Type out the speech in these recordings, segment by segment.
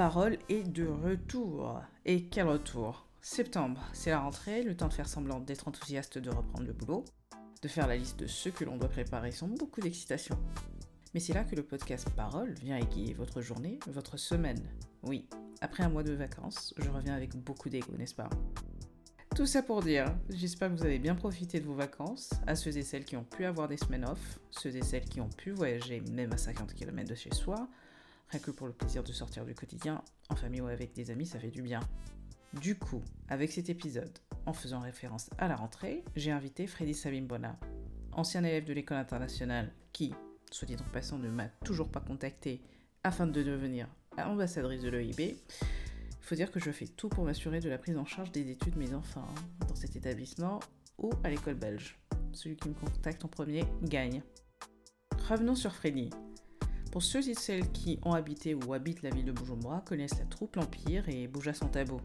Parole est de retour. Et quel retour? Septembre, c'est la rentrée, le temps de faire semblant d'être enthousiaste de reprendre le boulot, de faire la liste de ceux que l'on doit préparer sans beaucoup d'excitation. Mais c'est là que le podcast Parole vient égayer votre journée, votre semaine. Oui, après un mois de vacances, je reviens avec beaucoup d'ego, n'est-ce pas? Tout ça pour dire, j'espère que vous avez bien profité de vos vacances, à ceux et celles qui ont pu avoir des semaines off, ceux et celles qui ont pu voyager même à 50 km de chez soi, rien que pour le plaisir de sortir du quotidien, en famille ou avec des amis, ça fait du bien. Du coup, avec cet épisode, en faisant référence à la rentrée, j'ai invité Freddy Sabimbona, ancien élève de l'école internationale qui, soit dit en passant, ne m'a toujours pas contacté afin de devenir ambassadrice de l'EIB. Il faut dire que je fais tout pour m'assurer de la prise en charge des études de mes enfants dans cet établissement ou à l'école belge. Celui qui me contacte en premier gagne. Revenons sur Freddy. Pour ceux et celles qui ont habité ou habitent la ville de Bujumbura connaissent la troupe L'Empire et Bouja sans tabou.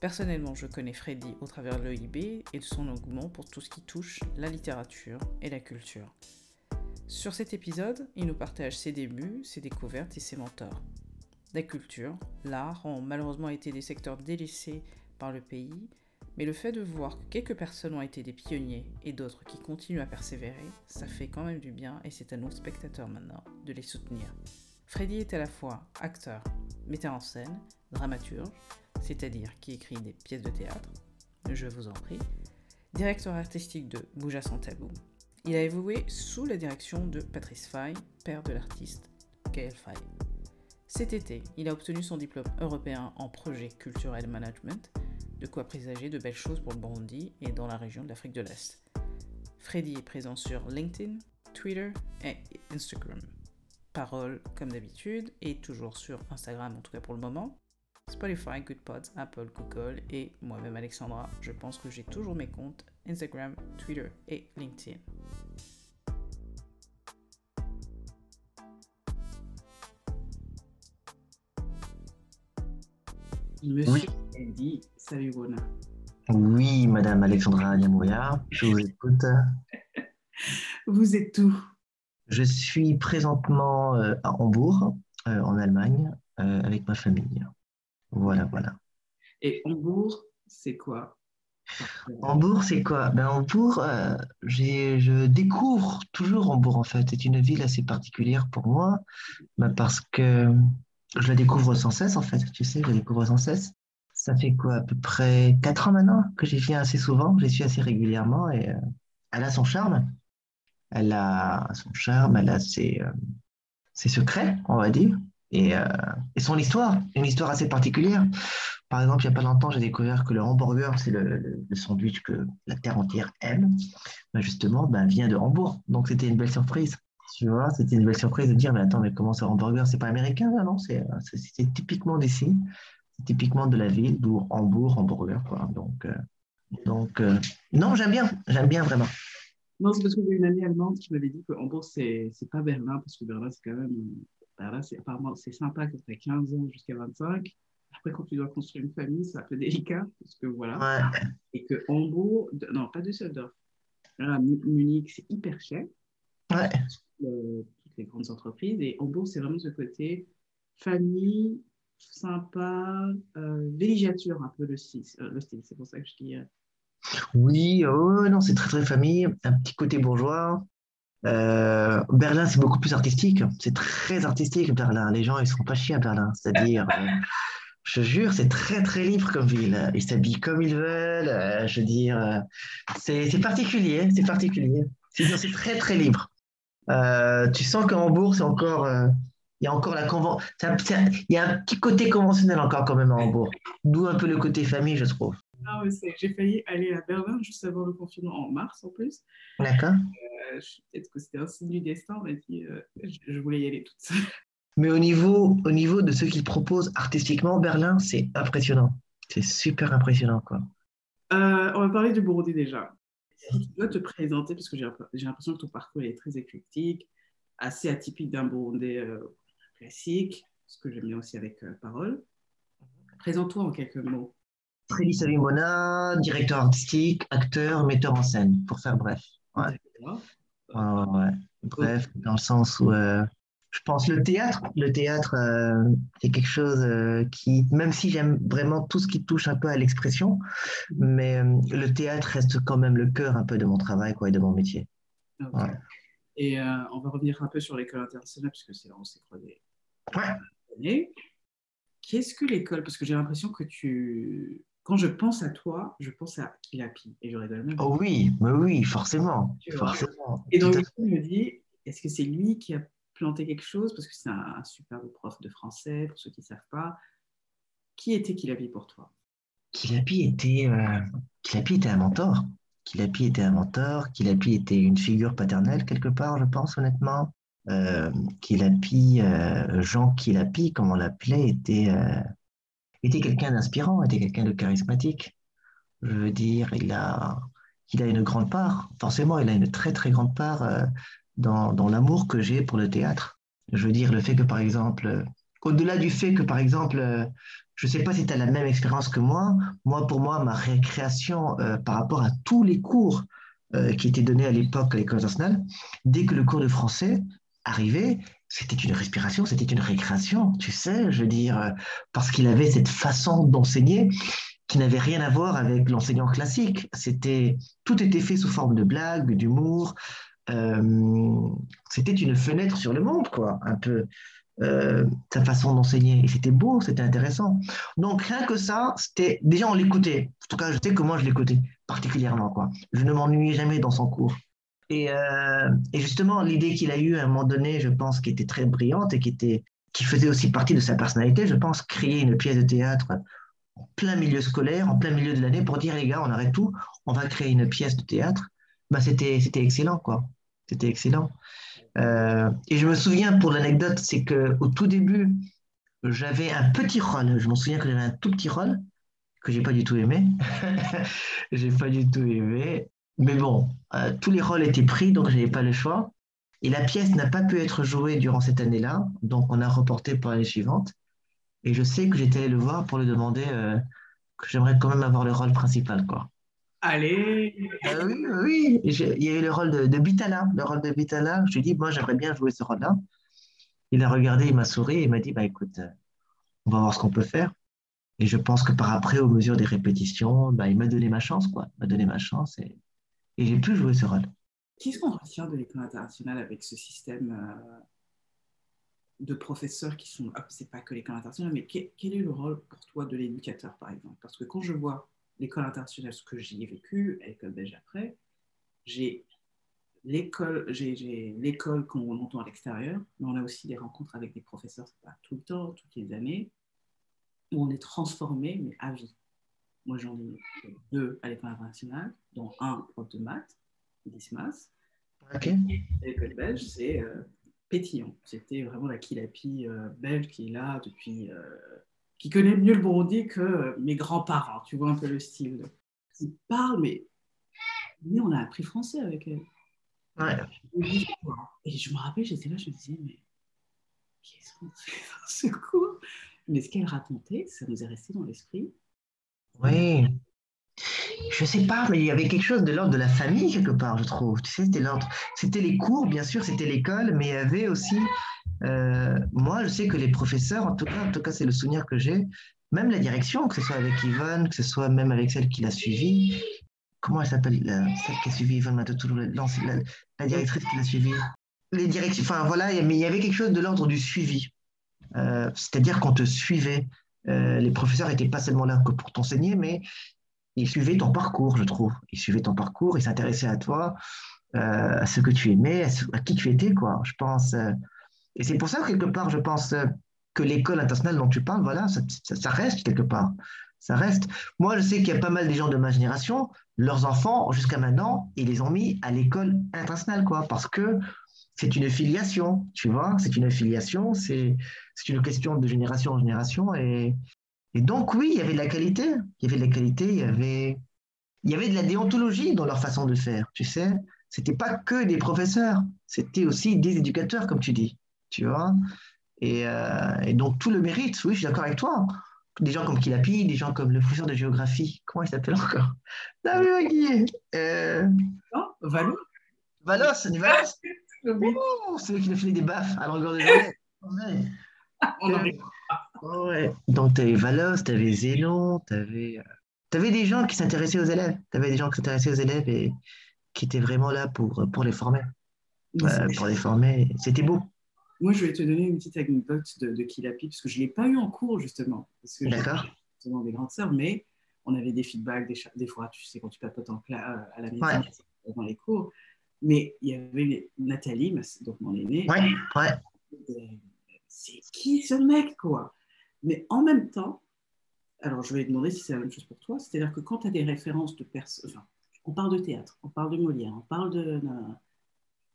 Personnellement, je connais Freddy au travers de l'EIB et de son engouement pour tout ce qui touche la littérature et la culture. Sur cet épisode, il nous partage ses débuts, ses découvertes et ses mentors. La culture, l'art ont malheureusement été des secteurs délaissés par le pays, mais le fait de voir que quelques personnes ont été des pionniers et d'autres qui continuent à persévérer, ça fait quand même du bien et c'est à nos spectateurs maintenant de les soutenir. Freddy est à la fois acteur, metteur en scène, dramaturge, c'est-à-dire qui écrit des pièces de théâtre, je vous en prie, directeur artistique de Bouja sans tabou. Il a évolué sous la direction de Patrice Fay, père de l'artiste Gaël Fay. Cet été, il a obtenu son diplôme européen en projet culturel management, de quoi présager de belles choses pour le Burundi et dans la région de l'Afrique de l'Est. Freddy est présent sur LinkedIn, Twitter et Instagram. Parole, comme d'habitude, et toujours sur Instagram, en tout cas pour le moment. Spotify, GoodPods, Apple, Google et moi-même Alexandra. Je pense que j'ai toujours mes comptes Instagram, Twitter et LinkedIn. Monsieur oui. Andy Oui, Madame Alexandra Niamouya, je vous écoute. vous êtes où? Je suis présentement euh, à Hambourg, euh, en Allemagne, euh, avec ma famille. Voilà, voilà. Et Hambourg, c'est quoi? Hambourg, c'est quoi? Ben, Hambourg, je découvre toujours Hambourg en fait. C'est une ville assez particulière pour moi ben, parce que je la découvre sans cesse en fait. Tu sais, je la découvre sans cesse. Ça fait quoi, à peu près quatre ans maintenant que j'y viens assez souvent, j'y suis assez régulièrement et elle a son charme. Elle a son charme, elle a ses, ses secrets, on va dire. Euh, et, son histoire, une histoire assez particulière. Par exemple, il n'y a pas longtemps, j'ai découvert que le hamburger, c'est le, sandwich que la terre entière aime. Ben justement, ben, vient de Hambourg. Donc, c'était une belle surprise. Tu vois, c'était une belle surprise de dire, mais attends, mais comment ça, hamburger C'est pas américain, non? C'est typiquement d'ici. Typiquement de la ville, d'où Hambourg, hamburger, quoi. Donc, euh, donc euh, non, j'aime bien. J'aime bien vraiment. Non, c'est parce y a une amie allemande qui m'avait dit que Hambourg, c'est pas Berlin, parce que Berlin, c'est quand même là, c'est apparemment c'est sympa quand tu as 15 ans jusqu'à 25. Après, quand tu dois construire une famille, c'est un peu délicat, parce que voilà. Et que Hambourg, non, pas Düsseldorf. Là, Munich, c'est hyper cher. Ouais. Euh, toutes les grandes entreprises. Et Hambourg, c'est vraiment ce côté famille, sympa, euh, villégiature, un peu le style. Euh, le style c'est pour ça que je dis. Euh, oui, oh, non, c'est très très famille, un petit côté bourgeois. Berlin, c'est beaucoup plus artistique. C'est très artistique, Berlin. Les gens, ils sont pas chiés à Berlin. C'est-à-dire, je jure, c'est très, très libre comme ville. Ils s'habillent comme ils veulent. Je veux dire, c'est particulier. C'est particulier. C'est très, très libre. tu sens qu'en Hambourg, c'est encore. Il y a encore la convention. Il y a un petit côté conventionnel encore quand même à Hambourg. D'où un peu le côté famille, je trouve. Ah j'ai failli aller à Berlin juste avant le confinement en mars en plus. D'accord. Euh, peut-être que c'était un signe du destin, on dit, euh, je, voulais y aller toute seule. Mais au niveau, au niveau de ce qu'ils proposent artistiquement, Berlin, c'est impressionnant. C'est super impressionnant, quoi. Euh, on va parler du Burundi déjà. tu dois te présenter, parce que j'ai l'impression que ton parcours est très éclectique, assez atypique d'un Burundais classique, ce que j'aime bien aussi avec Parole. Présente-toi en quelques mots. Freddy Salimona, directeur artistique, acteur, metteur en scène, pour faire bref. Ouais. Bref, dans le sens où euh, je pense le théâtre, le théâtre, euh, c'est quelque chose euh, qui, même si j'aime vraiment tout ce qui touche un peu à l'expression, mais euh, le théâtre reste quand même le cœur un peu de mon travail quoi, et de mon métier. Et on va revenir un peu sur l'école internationale, puisque c'est là où on s'est croisés. Ouais. Qu'est-ce que l'école Parce que j'ai l'impression que tu. Quand je pense à toi, je pense à Kilapi. Et j'aurais même. Oh oui, mais oui, forcément. forcément. Et donc, je me dis, est-ce que c'est lui qui a planter quelque chose? Parce que c'est un, super prof de français, pour ceux qui ne savent pas. Qui était Kilapi pour toi? Kilapi était, euh, Kilapi était un mentor. Kilapi était un mentor. Kilapi était une figure paternelle quelque part, je pense, honnêtement. Euh, Kilapi, euh, Jean Kilapi, comme on l'appelait, était, euh, était quelqu'un d'inspirant, était quelqu'un de charismatique. Je veux dire, il a, il a une grande part, forcément, il a une très très grande part dans, l'amour que j'ai pour le théâtre. Je veux dire, le fait que, par exemple, euh, au-delà du fait que, par exemple, euh, je ne sais pas si tu as la même expérience que moi, moi, pour moi, ma récréation euh, par rapport à tous les cours qui étaient donnés à l'époque à l'école nationale, dès que le cours de français arrivait, c'était une respiration, c'était une récréation, tu sais, je veux dire, parce qu'il avait cette façon d'enseigner qui n'avait rien à voir avec l'enseignant classique. C'était, tout était fait sous forme de blagues, d'humour, euh, c'était une fenêtre sur le monde, quoi, un peu. Euh, sa façon d'enseigner. Et c'était beau, c'était intéressant. Donc, rien que ça, c'était. Déjà, on l'écoutait. En tout cas, je sais que moi, je l'écoutais particulièrement. Quoi. Je ne m'ennuyais jamais dans son cours. Et, euh, et justement, l'idée qu'il a eue à un moment donné, je pense, qui était très brillante et qui, était, qui faisait aussi partie de sa personnalité, je pense, créer une pièce de théâtre en plein milieu scolaire, en plein milieu de l'année, pour dire, les gars, on arrête tout, on va créer une pièce de théâtre. Bah, c'était, excellent, quoi. C'était excellent. Euh, et je me souviens, pour l'anecdote, c'est qu'au tout début, j'avais un petit rôle. Je me souviens que j'avais un tout petit rôle que j'ai pas du tout aimé. j'ai pas du tout aimé. Mais bon, euh, tous les rôles étaient pris, donc je n'avais pas le choix. Et la pièce n'a pas pu être jouée durant cette année-là, donc on a reporté pour l'année suivante. Et je sais que j'étais allé le voir pour lui demander euh, que j'aimerais quand même avoir le rôle principal, quoi. Allez euh, Oui, oui. il y a eu le rôle de, de Bitala. Le rôle de Bitala, je lui ai dit, moi, j'aimerais bien jouer ce rôle-là. Il a regardé, il m'a souri et il m'a dit, bah écoute, euh, on va voir ce qu'on peut faire. Et je pense que par après, aux mesures des répétitions, bah, il m'a donné ma chance, quoi. Il m'a donné ma chance et, et j'ai pu jouer ce rôle. Qu'est-ce qu'on retient de l'école internationale avec ce système euh, de professeurs qui sont. Ah, c'est pas que l'école internationale, mais quel, quel, est le rôle pour toi de l'éducateur, par exemple? Parce que quand je vois l'école internationale, ce que j'y ai vécu, à l'école belge après, j'ai l'école, j'ai l'école qu'on entend à l'extérieur, mais on a aussi des rencontres avec des professeurs, pas tout le temps, toutes les années, où on est transformé, mais à vie. Moi, j'en ai deux à l'école internationale, dont un prof de maths, Dismas. Okay. L'école belge, c'est euh, pétillant. C'était vraiment la kilapi euh, belge qui est là depuis euh, qui connaît mieux le Burundi que mes grands-parents. Tu vois un peu le style. Ils parlent, mais, mais on a appris français avec elle. Ouais. Et je me rappelle, j'étais là, je me disais, mais qu'est-ce qu'on fait dans ce cours? Mais ce qu'elle racontait, ça nous est resté dans l'esprit. Oui. Je sais pas, mais il y avait quelque chose de l'ordre de la famille quelque part, je trouve. Tu sais, c'était l'ordre. C'était les cours, bien sûr, c'était l'école, mais il y avait aussi euh, moi, je sais que les professeurs, en tout cas, en tout cas c'est le souvenir que j'ai, même la direction, que ce soit avec Yvonne, que ce soit même avec celle qui l'a suivi, comment elle s'appelle, celle qui a suivi Yvonne la, la, directrice qui l'a suivi les directions, enfin voilà, mais il y avait quelque chose de l'ordre du suivi. Euh, c'est-à-dire qu'on te suivait. Euh, les professeurs n'étaient pas seulement là que pour t'enseigner, mais ils suivaient ton parcours, je trouve. Ils suivaient ton parcours, ils s'intéressaient à toi, à ce que tu aimais, à, qui tu étais, quoi. Je pense, et c'est pour ça, quelque part, je pense euh, que l'école internationale dont tu parles, voilà, ça, reste quelque part. Ça reste. Moi, je sais qu'il y a pas mal de gens de ma génération, leurs enfants, jusqu'à maintenant, ils les ont mis à l'école internationale, quoi, parce que c'est une filiation, tu vois, c'est une filiation, c'est une question de génération en génération. Et, et donc, oui, il y avait de la qualité, il y avait de la qualité, il y avait, il y avait de la déontologie dans leur façon de faire, tu sais. C'était pas que des professeurs, c'était aussi des éducateurs, comme tu dis tu vois. Euh, et, donc, tout le mérite, oui, je suis d'accord avec toi. Des gens comme Kilapi, des gens comme le professeur de géographie, comment il s'appelle encore? David euh... Valos Valos, Valos Oh, c'est lui qui nous filait des baffes à longueur de journée. Ouais. On en est- Ouais. Donc, tu avais Valos, tu avais Zénon, tu avais, des gens qui s'intéressaient aux élèves. Tu avais des gens qui s'intéressaient aux élèves et qui étaient vraiment là pour, pour les former. Euh, pour les former. C'était beau. Moi, je vais te donner une petite anecdote de, de Kilapi, parce que je ne l'ai pas eu en cours, justement. D'accord. justement des grandes sœurs, mais on avait des feedbacks, des, fois, tu sais, quand tu papotes en euh, à la maison, Ouais. dans les cours. Mais il y avait Nathalie, donc mon aînée. Ouais, ouais. Euh, C'est qui ce mec, quoi? Mais en même temps, alors je vais demander si c'est la même chose pour toi, c'est-à-dire que quand tu as des références de personnes, enfin, on parle de théâtre, on parle de Molière, on parle de.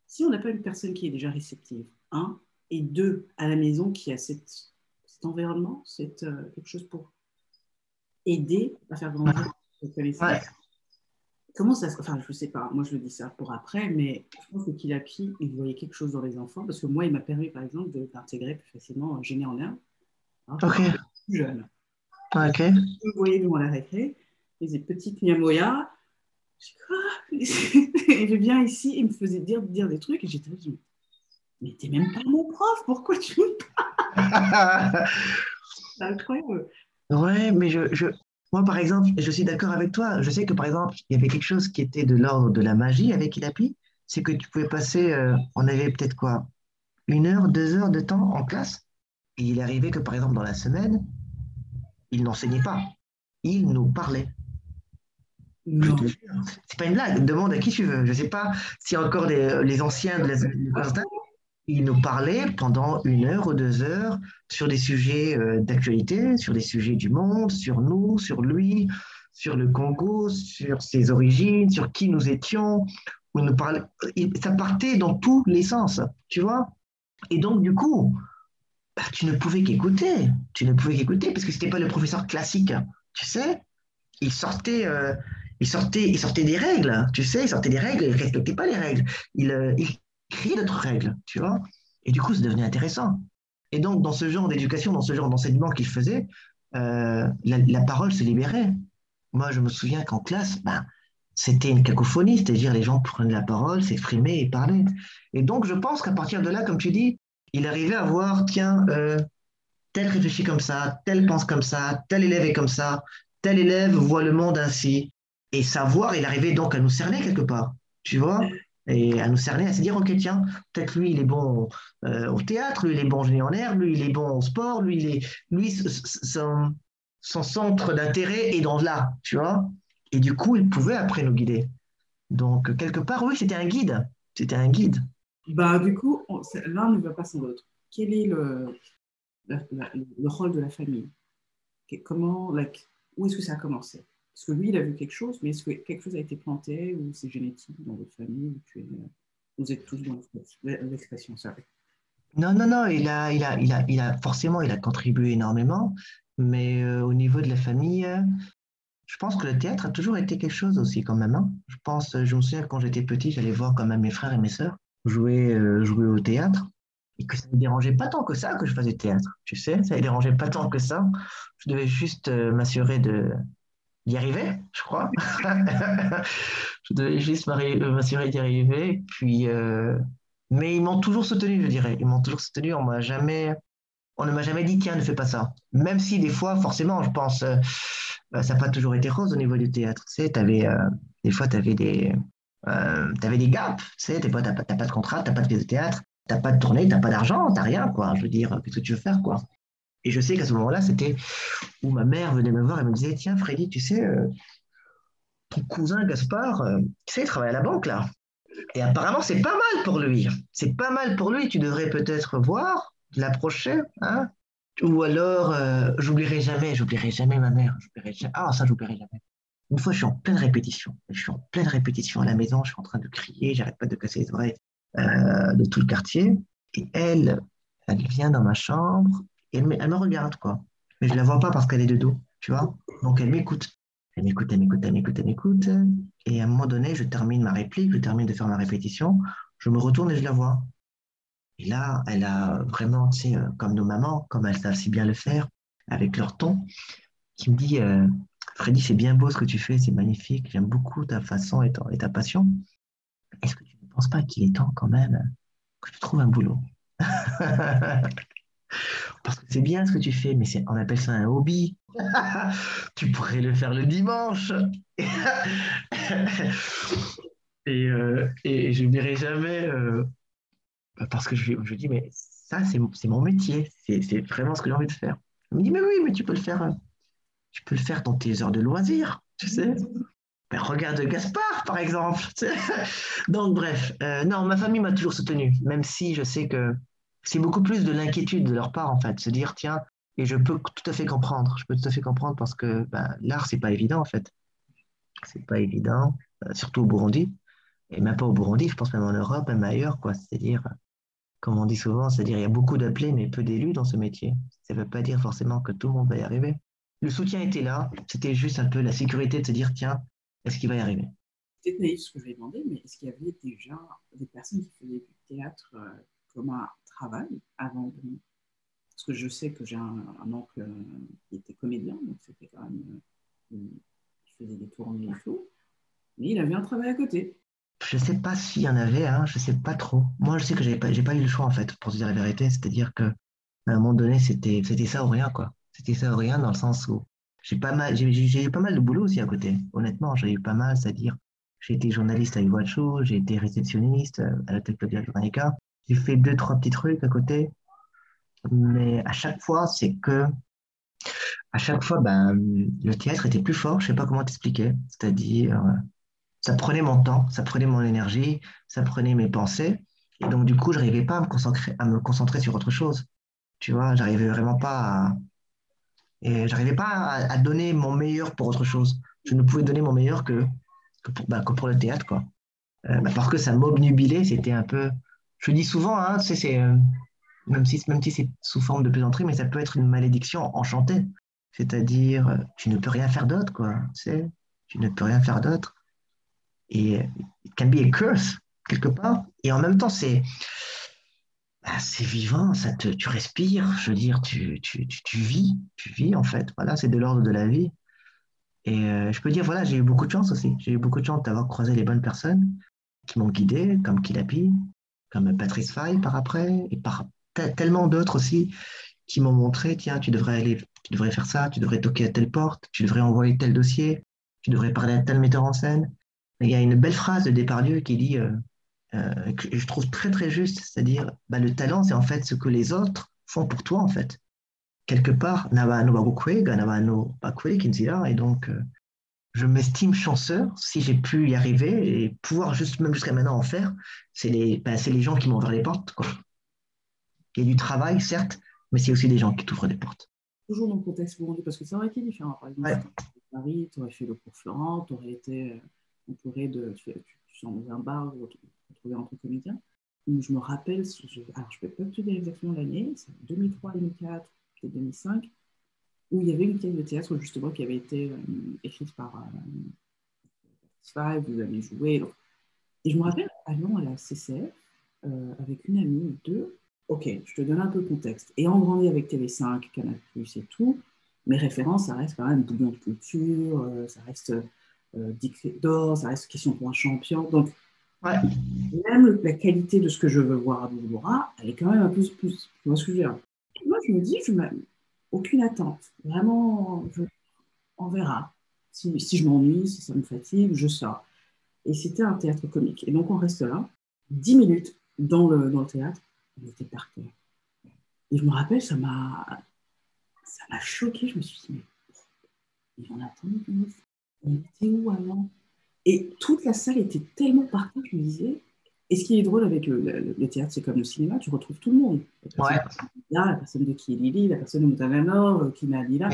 Si on n'a pas une personne qui est déjà réceptive, un, et deux, à la maison qui a cette, cet environnement, cette, euh, quelque chose pour aider à faire grandir cette connaissance. Ouais. Comment ça se... Enfin, je ne sais pas, moi je le dis ça pour après, mais je pense que Kilapi, il voyait quelque chose dans les enfants, parce que moi, il m'a permis, par exemple, de- d'intégrer plus facilement Génie en herbe. Hein, Ok. plus jeune. Ok. Je me voyais devant la récré, il disait petite Niamoya. Je dis quoi? Il vient ici, il me faisait dire, dire des trucs, et j'étais là, mais t'es même pas mon prof, pourquoi tu me parles? C'est incroyable. Ouais, mais je, je, moi, par exemple, je suis d'accord avec toi. Je sais que, par exemple, il y avait quelque chose qui était de l'ordre de la magie avec Ilapi. C'est que tu pouvais passer, euh, on avait peut-être quoi, une heure, deux heures de temps en classe. Et il arrivait que, par exemple, dans la semaine, il n'enseignait pas. Il nous parlait. Non. C'est pas une blague. Demande à qui tu veux. Je sais pas si encore les, les anciens de la, ils nous parlaient pendant une heure ou deux heures sur des sujets euh, d'actualité, sur des sujets du monde, sur nous, sur lui, sur le Congo, sur ses origines, sur qui nous étions. Il nous parlait. Il- Ça partait dans tous les sens, tu vois. Et donc, du coup, bah, tu ne pouvais qu'écouter. Tu ne pouvais qu'écouter parce que c'était pas le professeur classique, tu sais. Il sortait, euh, il sortait, il sortait des règles, tu sais. Il sortait des règles. Il respectait pas les règles. Il, euh, il créait d'autres règles, tu vois. Et du coup, ça devenait intéressant. Et donc, dans ce genre d'éducation, dans ce genre d'enseignement qu'il faisait, euh, la, la parole se libérait. Moi, je me souviens qu'en classe, ben, c'était une cacophonie, c'est-à-dire les gens prenaient la parole, s'exprimaient et parlaient. Et donc, je pense qu'à partir de là, comme tu dis, il arrivait à voir, tiens, euh, tel réfléchit comme ça, tel pense comme ça, tel élève est comme ça, tel élève voit le monde ainsi. Et savoir, il arrivait donc à nous cerner quelque part, tu vois, et à nous cerner, à se dire, ok, tiens, peut-être lui, il est bon euh, au théâtre, lui, il est bon en herbe, lui, il est bon au sport, lui, il est, lui son, son centre d'intérêt est dans là, tu vois. Et du coup, il pouvait après nous guider. Donc, quelque part, oui, c'était un guide. C'était un guide. Bah, du coup, l'un ne va pas sans l'autre. Quel est le, la- le rôle de la famille? Comment, like, Où est-ce que ça a commencé? Parce que lui, il a vu quelque chose, mais est-ce que quelque chose a été planté ou c'est génétique dans votre famille tu euh, Vous êtes tous dans l'expression- l'expression, sorry. Non, non, non, il a, il a, il a, il a, forcément, il a contribué énormément, mais euh, au niveau de la famille, euh, je pense que le théâtre a toujours été quelque chose aussi quand même. hein. Je pense, je me souviens quand j'étais petit, j'allais voir quand même mes frères et mes sœurs jouer, euh, jouer au théâtre, et que ça ne dérangeait pas tant que ça que je faisais théâtre. Tu sais, ça ne dérangeait pas tant que ça. Je devais juste euh, m'assurer de d'y arriver, je crois. je devais juste m'arri- m'assurer d'y arriver, puis. euh, mais ils m'ont toujours soutenu, je dirais. Ils m'ont toujours soutenu. On m'a jamais, on ne m'a jamais dit tiens, ne fais pas ça. Même si des fois, forcément, je pense, euh, euh, ça n'a pas toujours été rose au niveau du théâtre. Tu sais, t'avais, euh, des fois, tu avais des, euh, t'avais des gaps. Tu sais, tu n'as pas de contrat, tu n'as pas de pièce de théâtre, tu n'as pas de tournée, tu n'as pas d'argent, tu n'as rien, quoi. Je veux dire, qu'est-ce que tu veux faire, quoi? Et je sais qu'à ce moment-là, c'était où ma mère venait me voir et me disait tiens, Freddy, tu sais, euh, ton cousin Gaspard, euh, tu sais, il travaille à la banque, là. Et apparemment, c'est pas mal pour lui. C'est pas mal pour lui. Tu devrais peut-être voir, l'approcher. Hein? Ou alors, euh, j'oublierai jamais, j'oublierai jamais ma mère. Jamais- Ah, ça, j'oublierai jamais. Une fois, je suis en pleine répétition. Je suis en pleine répétition à la maison. Je suis en train de crier. J'arrête pas de casser les oreilles de tout le quartier. Et elle, elle vient dans ma chambre elle me, regarde, quoi. Mais je la vois pas parce qu'elle est de dos, tu vois. Donc, elle m'écoute. Elle m'écoute, elle m'écoute, elle m'écoute, elle m'écoute. Et à un moment donné, je termine ma réplique, je termine de faire ma répétition, je me retourne et je la vois. Et là, elle a vraiment, tu sais, euh, comme nos mamans, comme elles savent si bien le faire, avec leur ton, qui me dit euh, Freddy, c'est bien beau ce que tu fais, c'est magnifique, j'aime beaucoup ta façon et ta passion. Est-ce que tu ne penses pas qu'il est temps quand même que tu trouves un boulot? Parce que c'est bien ce que tu fais, mais on appelle ça un hobby. tu pourrais le faire le dimanche. et, euh, et, je ne dirai jamais, euh, parce que je, je dis, mais ça, c'est mon métier. C'est vraiment ce que j'ai envie de faire. Il me dit, mais oui, mais tu peux le faire, tu peux le faire dans tes heures de loisirs, tu sais. Ben, regarde Gaspard, par exemple. Donc, bref, euh, non, ma famille m'a toujours soutenu, même si je sais que c'est beaucoup plus de l'inquiétude de leur part, en fait, se dire, tiens, et je peux tout à fait comprendre, je peux tout à fait comprendre parce que ben, l'art, c'est pas évident, en fait. C'est pas évident, euh, surtout au Burundi, et même pas au Burundi, je pense même en Europe, même ailleurs, quoi. C'est-à-dire, comme on dit souvent, c'est-à-dire, il y a beaucoup d'appelés, mais peu d'élus dans ce métier. Ça ne veut pas dire forcément que tout le monde va y arriver. Le soutien était là, c'était juste un peu la sécurité de se dire, tiens, est-ce qu'il va y arriver? C'est naïf ce que je vais demander, mais est-ce qu'il y avait déjà des personnes qui faisaient du théâtre euh, comme un travail avant de... Parce que je sais que j'ai un, oncle euh, qui était comédien, donc c'était quand même. Euh, il faisait des tournées et tout. Mais il avait un travail à côté. Je ne sais pas s'il y en avait, hein, je ne sais pas trop. Moi, je sais que je n'ai pas, pas eu le choix, en fait, pour se dire la vérité. C'est-à-dire qu'à un moment donné, c'était ça ou rien, quoi. C'était ça ou rien dans le sens où j'ai eu pas mal de boulot aussi à côté. Honnêtement, j'ai eu pas mal, c'est-à-dire, j'ai été journaliste à Iguacho, j'ai été réceptionniste euh, à la Tecnologie Jamaïca. J'ai fait deux, trois petits trucs à côté. Mais à chaque fois, c'est que, à chaque fois, ben, le théâtre était plus fort. Je sais pas comment t'expliquer. C'est-à-dire, ça prenait mon temps, ça prenait mon énergie, ça prenait mes pensées. Et donc, du coup, je n'arrivais pas à me concentrer, à me concentrer sur autre chose. Tu vois, j'arrivais vraiment pas à, et j'arrivais pas à, donner mon meilleur pour autre chose. Je ne pouvais donner mon meilleur que, que, pour, bah, pour, le théâtre, quoi. Euh, bah, parce que ça m'obnubilait, c'était un peu. Je dis souvent, hein, euh, même si, c'est sous forme de plaisanterie, mais ça peut être une malédiction enchantée. C'est-à-dire, euh, tu ne peux rien faire d'autre, quoi. Tu, ne peux rien faire d'autre. Et it can be a curse, quelque part. Et en même temps, c'est bah, vivant, tu respires, je veux dire, tu, vis, tu vis en fait. Voilà, c'est de l'ordre de la vie. Et euh, je peux dire, voilà, j'ai eu beaucoup de chance aussi. J'ai eu beaucoup de chance d'avoir croisé les bonnes personnes qui m'ont guidé, comme Kilapi, comme Patrice Fay par après, et par tellement d'autres aussi qui m'ont montré, tiens, tu devrais aller, tu devrais faire ça, tu devrais toquer à telle porte, tu devrais envoyer tel dossier, tu devrais parler à tel metteur en scène. il y a une belle phrase de Depardieu qui dit, euh, euh, que je trouve très très juste, c'est-à-dire bah, le talent, c'est en fait ce que les autres font pour toi en fait. Quelque part, et donc euh, je m'estime chanceux si j'ai pu y arriver et pouvoir juste même jusqu'à maintenant en faire. C'est les, bah, les gens qui m'ont ouvert les portes. Quoi. Il y a du travail, certes, mais c'est aussi des gens qui t'ouvrent des portes. Toujours dans le contexte burundi, parce que ça aurait été différent. Par exemple, ouais. Paris, tu aurais fait le cours Florent, tu aurais été euh, entouré de. Tu, tu, dans un bar ou retrouver entre comédiens. je me rappelle, je, alors je ne peux pas te dire exactement l'année, c'est 2003, 2004, peut-être 2005, où il y avait une pièce de théâtre justement qui avait été euh, écrite par euh, vous avez joué. Et je me rappelle allant à la CCF euh, avec une amie ou deux. Ok, je te donne un peu le contexte. Et en grandi avec TV5, Canal+, et tout, mes références, ça reste quand même Bouillon de culture, euh, ça reste Dick d'or, ça reste Question pour un champion. Donc, même la qualité de ce que je veux voir à Bouloura, elle est quand même un peu plus. Tu vois ce que je veux dire? Moi, je me dis, je n'ai aucune attente. Vraiment, on verra. Si, je m'ennuie, si ça me fatigue, je sors. Et c'était un théâtre comique. Et donc, on reste là, dix minutes dans le, dans le théâtre, on était par terre. Et je me rappelle, ça m'a ça m'a choqué. Je me suis dit, mais il en a On était où avant et toute la salle était tellement partie, je me disais. Et ce qui est drôle avec le, théâtre, c'est comme le cinéma, tu retrouves tout le monde. La personne, là, la personne de qui est Lily, la personne de Moutananor, euh, qui m'a dit là.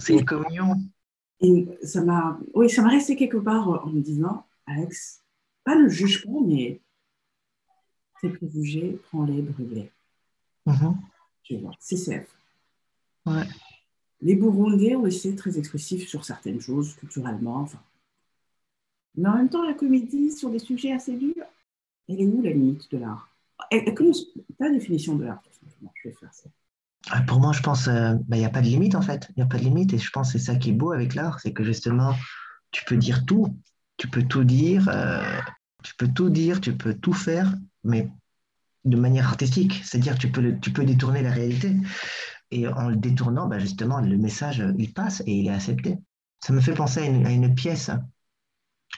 C'est une communion. Et ça m'a oui, ça m'a resté quelque part euh, en me disant, Alex, pas le jugement, mais tes préjugés, prends-les, brûle-les. Mm Tu vois, CCF. Ouais. Les Burundais ont été très expressifs sur certaines choses, culturellement, enfin, mais en même temps, la comédie sur des sujets assez durs, elle est où la limite de l'art? Ta définition de l'art, je vais faire ça. Ah, pour moi, je pense qu'il euh, n'y a pas de limite en fait. Il n'y a pas de limite et je pense que c'est ça qui est beau avec l'art, c'est que justement, tu peux dire tout, tu peux tout dire, euh, tu peux tout dire, tu peux tout faire, mais de manière artistique, c'est-à-dire tu peux, tu peux détourner la réalité. Et en le détournant, bah, justement, le message, il passe et il est accepté. Ça me fait penser à une, pièce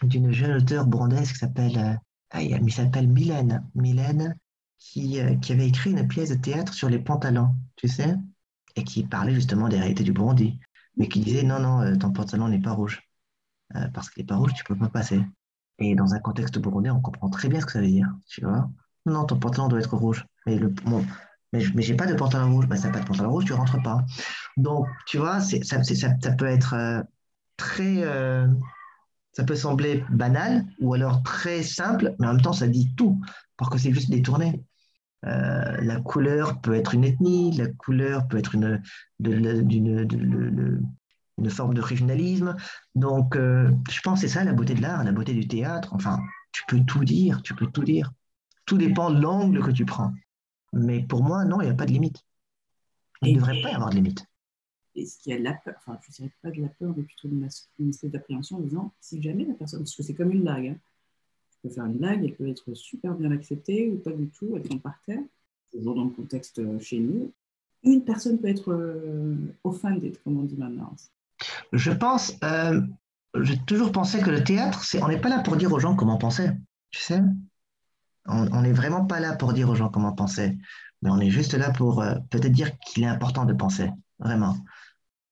d'une jeune auteure burundaise qui s'appelle, euh, ah, il s'appelle Mylène, Mylène qui, euh, qui avait écrit une pièce de théâtre sur les pantalons, tu sais, et qui parlait justement des réalités du Burundi, mais qui disait non, non, euh, ton pantalon n'est pas rouge, parce qu'il n'est pas rouge, tu ne peux pas passer. Et dans un contexte burundais, on comprend très bien ce que ça veut dire, tu vois. Non, ton pantalon doit être rouge. Mais le, mais, mais j'ai pas de pantalon rouge. Ben, ça n'a pas de pantalon rouge, tu rentres pas. Donc, tu vois, ça, ça, peut être euh, très. Euh, ça peut sembler banal ou alors très simple, mais en même temps, ça dit tout, parce que c'est juste détourné. Euh, la couleur peut être une ethnie, la couleur peut être une, d'une, une forme de régionalisme. Donc, je pense que c'est ça la beauté de l'art, la beauté du théâtre. Enfin, tu peux tout dire, tu peux tout dire. Tout dépend de l'angle que tu prends. Mais pour moi, non, il n'y a pas de limite. Il ne devrait pas y avoir de limite. Est-ce qu'il y a de la peur Enfin, je ne dirais pas de la peur, mais plutôt une, espèce d'appréhension en disant si jamais la personne, parce que c'est comme une blague, hein. peux faire une blague, elle peut être super bien acceptée ou pas du tout, elle tombe par terre, toujours dans le contexte euh, chez nous. Une personne peut être euh, offended, comme on dit maintenant. Je pense, euh, j'ai toujours pensé que le théâtre, c'est, on n'est pas là pour dire aux gens comment penser, tu sais on n'est vraiment pas là pour dire aux gens comment penser, mais on est juste là pour euh, peut-être dire qu'il est important de penser, vraiment.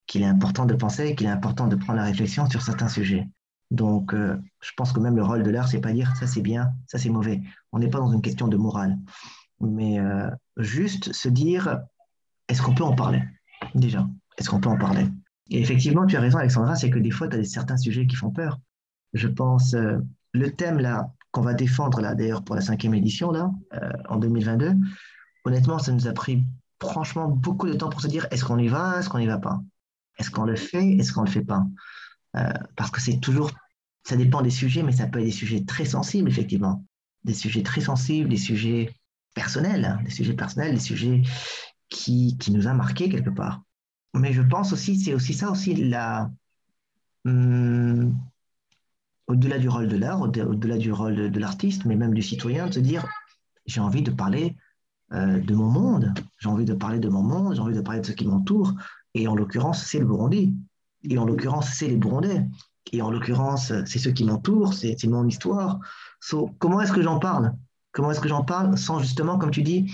Qu'il est important de penser, qu'il est important de prendre la réflexion sur certains sujets. Donc, euh, je pense que même le rôle de l'art, c'est pas dire ça c'est bien, ça c'est mauvais. On n'est pas dans une question de morale, mais euh, juste se dire est-ce qu'on peut en parler? Déjà Est-ce qu'on peut en parler? Et effectivement, tu as raison, Alexandra, c'est que des fois, tu as certains sujets qui font peur. Je pense, le thème là, qu'on va défendre là d'ailleurs pour la cinquième édition là euh, en 2022. Honnêtement, ça nous a pris franchement beaucoup de temps pour se dire est-ce qu'on y va, est-ce qu'on n'y va pas, est-ce qu'on le fait, est-ce qu'on le fait pas, euh, parce que c'est toujours, ça dépend des sujets, mais ça peut être des sujets très sensibles effectivement, des sujets très sensibles, des sujets personnels, hein, des sujets personnels, des sujets qui, qui nous a marqué quelque part. Mais je pense aussi, c'est aussi ça aussi la, hum, au-delà du rôle de l'art, au-delà du rôle de, l'artiste, mais même du citoyen, de se dire, j'ai envie de parler euh, de mon monde, j'ai envie de parler de mon monde, j'ai envie de parler de ce qui m'entoure, et en l'occurrence, c'est le Burundi, et en l'occurrence, c'est les Burundais, et en l'occurrence, c'est ceux qui m'entourent, c'est mon histoire. comment est-ce que j'en parle? Comment est-ce que j'en parle sans justement, comme tu dis,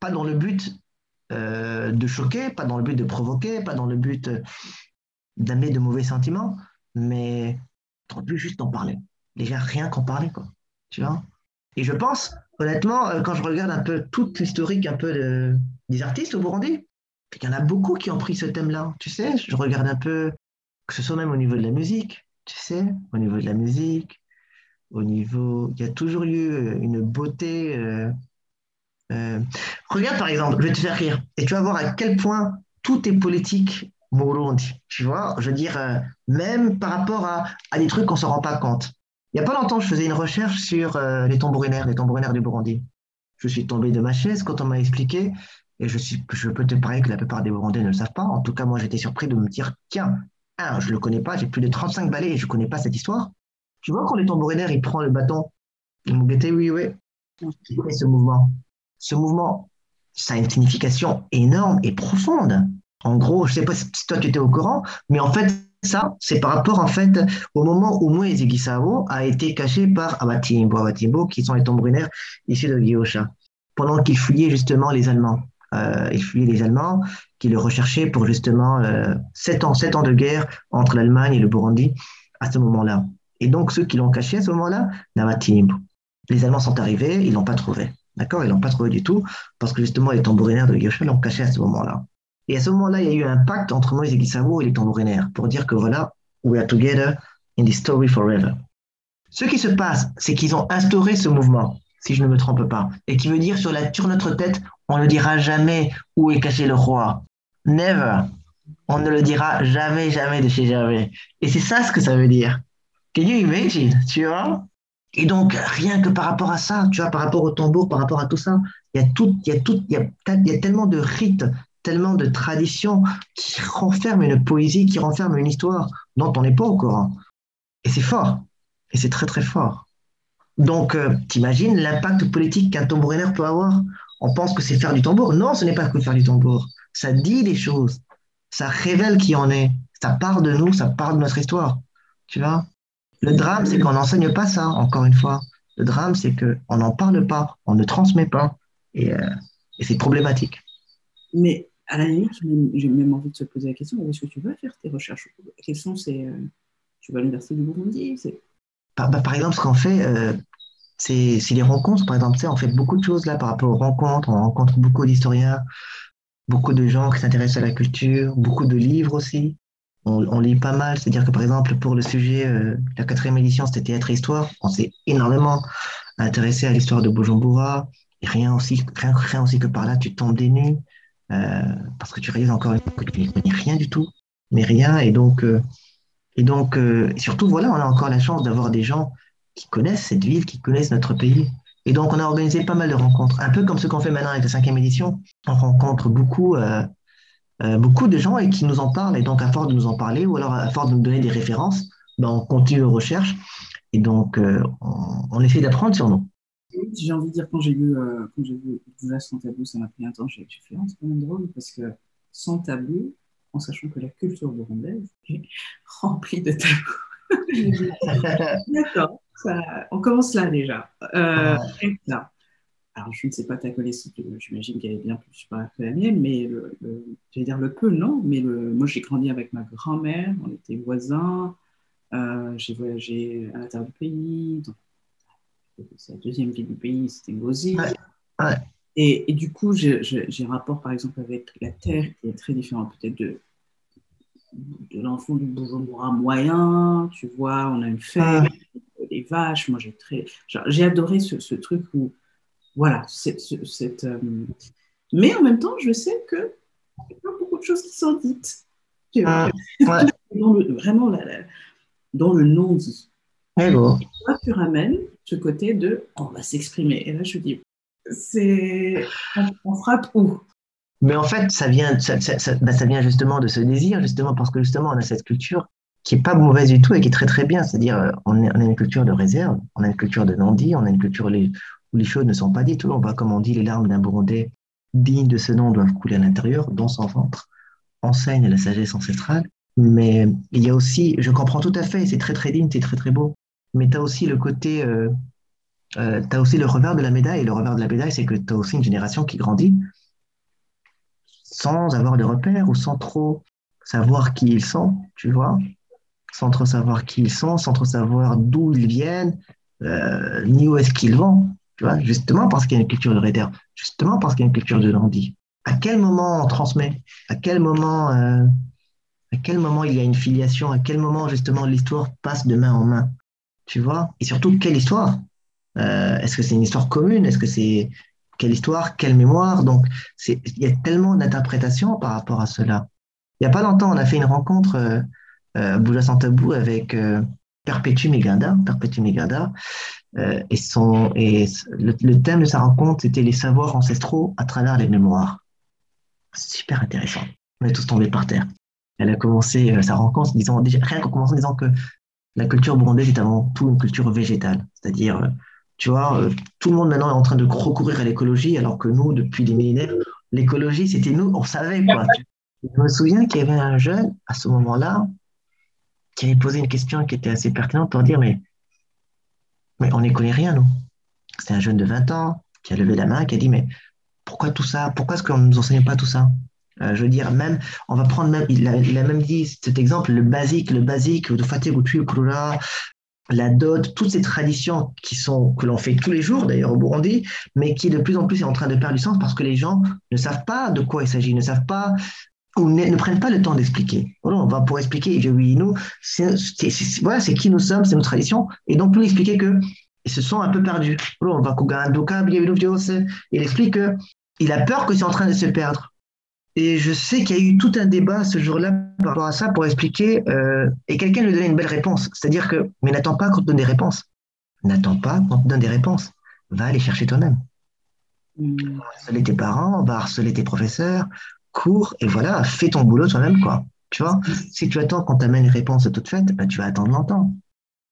pas dans le but euh, de choquer, pas dans le but de provoquer, pas dans le but d'amener de mauvais sentiments, mais on peut juste en parler. Déjà, rien qu'en parler, quoi. Tu vois? Et je pense, honnêtement, euh, quand je regarde un peu toute l'historique un peu des artistes au Burundi, il y en a beaucoup qui ont pris ce thème-là. Tu sais, je regarde un peu, que ce soit même au niveau de la musique, tu sais, au niveau de la musique, au niveau. Il y a toujours eu une beauté. Euh, euh, regarde par exemple, je vais te faire rire, et tu vas voir à quel point tout est politique Burundi. Tu vois, je veux dire, euh, même par rapport à, des trucs qu'on ne se rend pas compte. Il n'y a pas longtemps, je faisais une recherche sur euh, les tambourinaires, les tambourinaires du Burundi. Je suis tombé de ma chaise quand on m'a expliqué, et je, suis, je peux te parler que la plupart des Burundais ne le savent pas. En tout cas, moi, j'étais surpris de me dire, tiens, un, je ne le connais pas, j'ai plus de 35 balais et je ne connais pas cette histoire. Tu vois, quand les tambourinaires, ils prennent le bâton, ils m'ont guetté, oui, oui. ce mouvement. Ce mouvement, ça a une signification énorme et profonde. En gros, je ne sais pas si toi tu étais au courant, mais en fait, ça, c'est par rapport en fait au moment où Moïse Gisavo a été caché par Abatimbo, Abatimbo, qui sont les tambourinaires issus de Giyosha, pendant qu'il fuyait justement les Allemands. Euh, il fuyait les Allemands qui le recherchaient pour justement euh, sept ans, sept ans de guerre entre l'Allemagne et le Burundi à ce moment-là. Et donc ceux qui l'ont caché à ce moment-là, Navatimbo. Les Allemands sont arrivés, ils l'ont pas trouvé. D'accord? Ils l'ont pas trouvé du tout parce que justement les tambourinaires de Giyosha l'ont caché à ce moment-là. Et à ce moment-là, il y a eu un pacte entre Moïse et et les tambourinaires pour dire que voilà, we are together in this story forever. Ce qui se passe, c'est qu'ils ont instauré ce mouvement, si je ne me trompe pas, et qui veut dire sur, la, sur notre tête, on ne dira jamais où est caché le roi. Never. On ne le dira jamais, jamais de chez jamais. Et c'est ça ce que ça veut dire. Can you imagine, tu vois? Et donc, rien que par rapport à ça, tu vois, par rapport au tambour, par rapport à tout ça, il y a tout, il y a tout, il y a, tellement de rites, tellement de traditions qui renferment une poésie, qui renferment une histoire dont on n'est pas au courant. Et c'est fort. Et c'est très, très fort. Donc, euh, t'imagines l'impact politique qu'un tambourineur peut avoir On pense que c'est faire du tambour. Non, ce n'est pas que faire du tambour. Ça dit des choses. Ça révèle qui on est. Ça parle de nous, ça parle de notre histoire. Tu vois? Le drame, c'est qu'on n'enseigne pas ça, encore une fois. Le drame, c'est qu'on n'en parle pas, on ne transmet pas. Et, euh, et c'est problématique. Mais à la limite, j'ai même envie de se poser la question est-ce que tu vas faire tes recherches? Quelles sont ces. Euh, tu vas à l'Université du Burundi par, bah, par, exemple, ce qu'on fait, euh, c'est les rencontres. Par exemple, on fait beaucoup de choses là par rapport aux rencontres. On rencontre beaucoup d'historiens, beaucoup de gens qui s'intéressent à la culture, beaucoup de livres aussi. On, lit pas mal. C'est-à-dire que, par exemple, pour le sujet, euh, la quatrième édition, c'était théâtre et histoire. On s'est énormément intéressé à l'histoire de Bujumbura. Et rien aussi, rien, rien aussi que par là, tu tombes des nues. Euh, parce que tu réalises encore que tu ne connais rien du tout, mais rien. Et donc, euh, et donc euh, surtout, voilà, on a encore la chance d'avoir des gens qui connaissent cette ville, qui connaissent notre pays. Et donc, on a organisé pas mal de rencontres, un peu comme ce qu'on fait maintenant avec la cinquième édition. On rencontre beaucoup, beaucoup de gens et qui nous en parlent. Et donc, à force de nous en parler, ou alors à force de nous donner des références, ben, on continue nos recherches. Et donc, on, on essaie d'apprendre sur nous j'ai envie de dire, quand j'ai euh, quand j'ai vu Sans tabou, ça m'a pris un temps. J'ai fait, oh, c'est quand même drôle parce que sans tabou, en sachant que la culture burundaise est remplie de tabous. D'accord, on commence là déjà. Euh, là. Alors, je ne sais pas ta connaissance, j'imagine qu'elle est bien plus que la mienne, mais le, je vais dire le peu, non, mais le, moi j'ai grandi avec ma grand-mère, on était voisins, euh, j'ai voyagé à l'intérieur du pays, c'est la deuxième ville du pays, c'était Ngozi. Et, et, du coup, j'ai un rapport, par exemple, avec la terre qui est très différent peut-être de, de l'enfant du Bujumbura moyen. Tu vois, on a une ferme, des vaches. Moi, j'ai très, j'ai adoré ce, ce, truc où, voilà, cette, euh, mais en même temps, je sais que il y a pas beaucoup de choses qui sont dites. Vraiment, dans le non-dit. Toi, tu ramènes ce côté de on va s'exprimer. Et là, je dis, c'est on, frappe où? Mais en fait, ça vient, ça, bah, ça, vient justement de ce désir, justement parce que justement, on a cette culture qui est pas mauvaise du tout et qui est très très bien. C'est-à-dire, euh, on, on, a une culture de réserve, on a une culture de non-dit, on a une culture où les choses ne sont pas dites. On voit comme on dit, les larmes d'un Burundais dignes de ce nom doivent couler à l'intérieur, dans son ventre, enseigne la sagesse ancestrale. Mais il y a aussi, je comprends tout à fait, c'est très très digne, c'est très très beau mais tu as aussi le côté, euh, euh, tu as aussi le revers de la médaille. Et le revers de la médaille, c'est que tu as aussi une génération qui grandit sans avoir de repères ou sans trop savoir qui ils sont, tu vois, sans trop savoir qui ils sont, sans trop savoir d'où ils viennent, euh, ni où est-ce qu'ils vont, tu vois, justement parce qu'il y a une culture de réserve, justement parce qu'il y a une culture de lundi. À quel moment on transmet? À quel moment, à quel moment il y a une filiation? À quel moment justement l'histoire passe de main en main? Tu vois? Et surtout, quelle histoire? Euh, Est-ce que c'est une histoire commune? Est-ce que c'est quelle histoire? Quelle mémoire? Donc, il y a tellement d'interprétations par rapport à cela. Il n'y a pas longtemps, on a fait une rencontre euh, euh Bouja sans tabou avec euh, Perpétue Migada, euh, et, son, et le, le, thème de sa rencontre, c'était les savoirs ancestraux à travers les mémoires. Super intéressant. On est tous tombés par terre. Elle a commencé sa rencontre en disant, déjà, rien qu'en commençant en disant que la culture burundaise est avant tout une culture végétale. C'est-à-dire, euh, tu vois, euh, tout le monde maintenant est en train de recourir à l'écologie, alors que nous, depuis des millénaires, l'écologie, c'était nous, on savait quoi. Je me souviens qu'il y avait un jeune, à ce moment-là, qui avait posé une question qui était assez pertinente pour dire, mais, mais on n'y connaît rien, nous. C'est un jeune de 20 ans qui a levé la main, qui a dit, mais pourquoi tout ça? Pourquoi est-ce qu'on ne nous enseigne pas tout ça? Euh, je veux dire, même, on va prendre même, il a, même dit cet exemple, le basique, le basique de Fatigutu, Kurura, la dot, toutes ces traditions qui sont, que l'on fait tous les jours d'ailleurs au Burundi, mais qui de plus en plus est en train de perdre du sens parce que les gens ne savent pas de quoi il s'agit, ne savent pas ou ne, ne prennent pas le temps d'expliquer. Voilà, on va pour expliquer, je oui, nous, c'est voilà, qui nous sommes, c'est nos traditions, et donc pour expliquer que ils se sont un peu perdus. Voilà, on va il explique que il a peur que c'est en train de se perdre. Et je sais qu'il y a eu tout un débat ce jour-là par rapport à ça pour expliquer, euh, et quelqu'un lui donnait une belle réponse. C'est-à-dire que, mais n'attends pas qu'on te donne des réponses. N'attends pas qu'on te donne des réponses. Va aller chercher toi-même. Mm. Va harceler tes parents, va harceler tes professeurs, cours, et voilà, fais ton boulot toi-même, quoi. Tu vois, si tu attends qu'on t'amène une réponse toute faite, bah, tu vas attendre longtemps.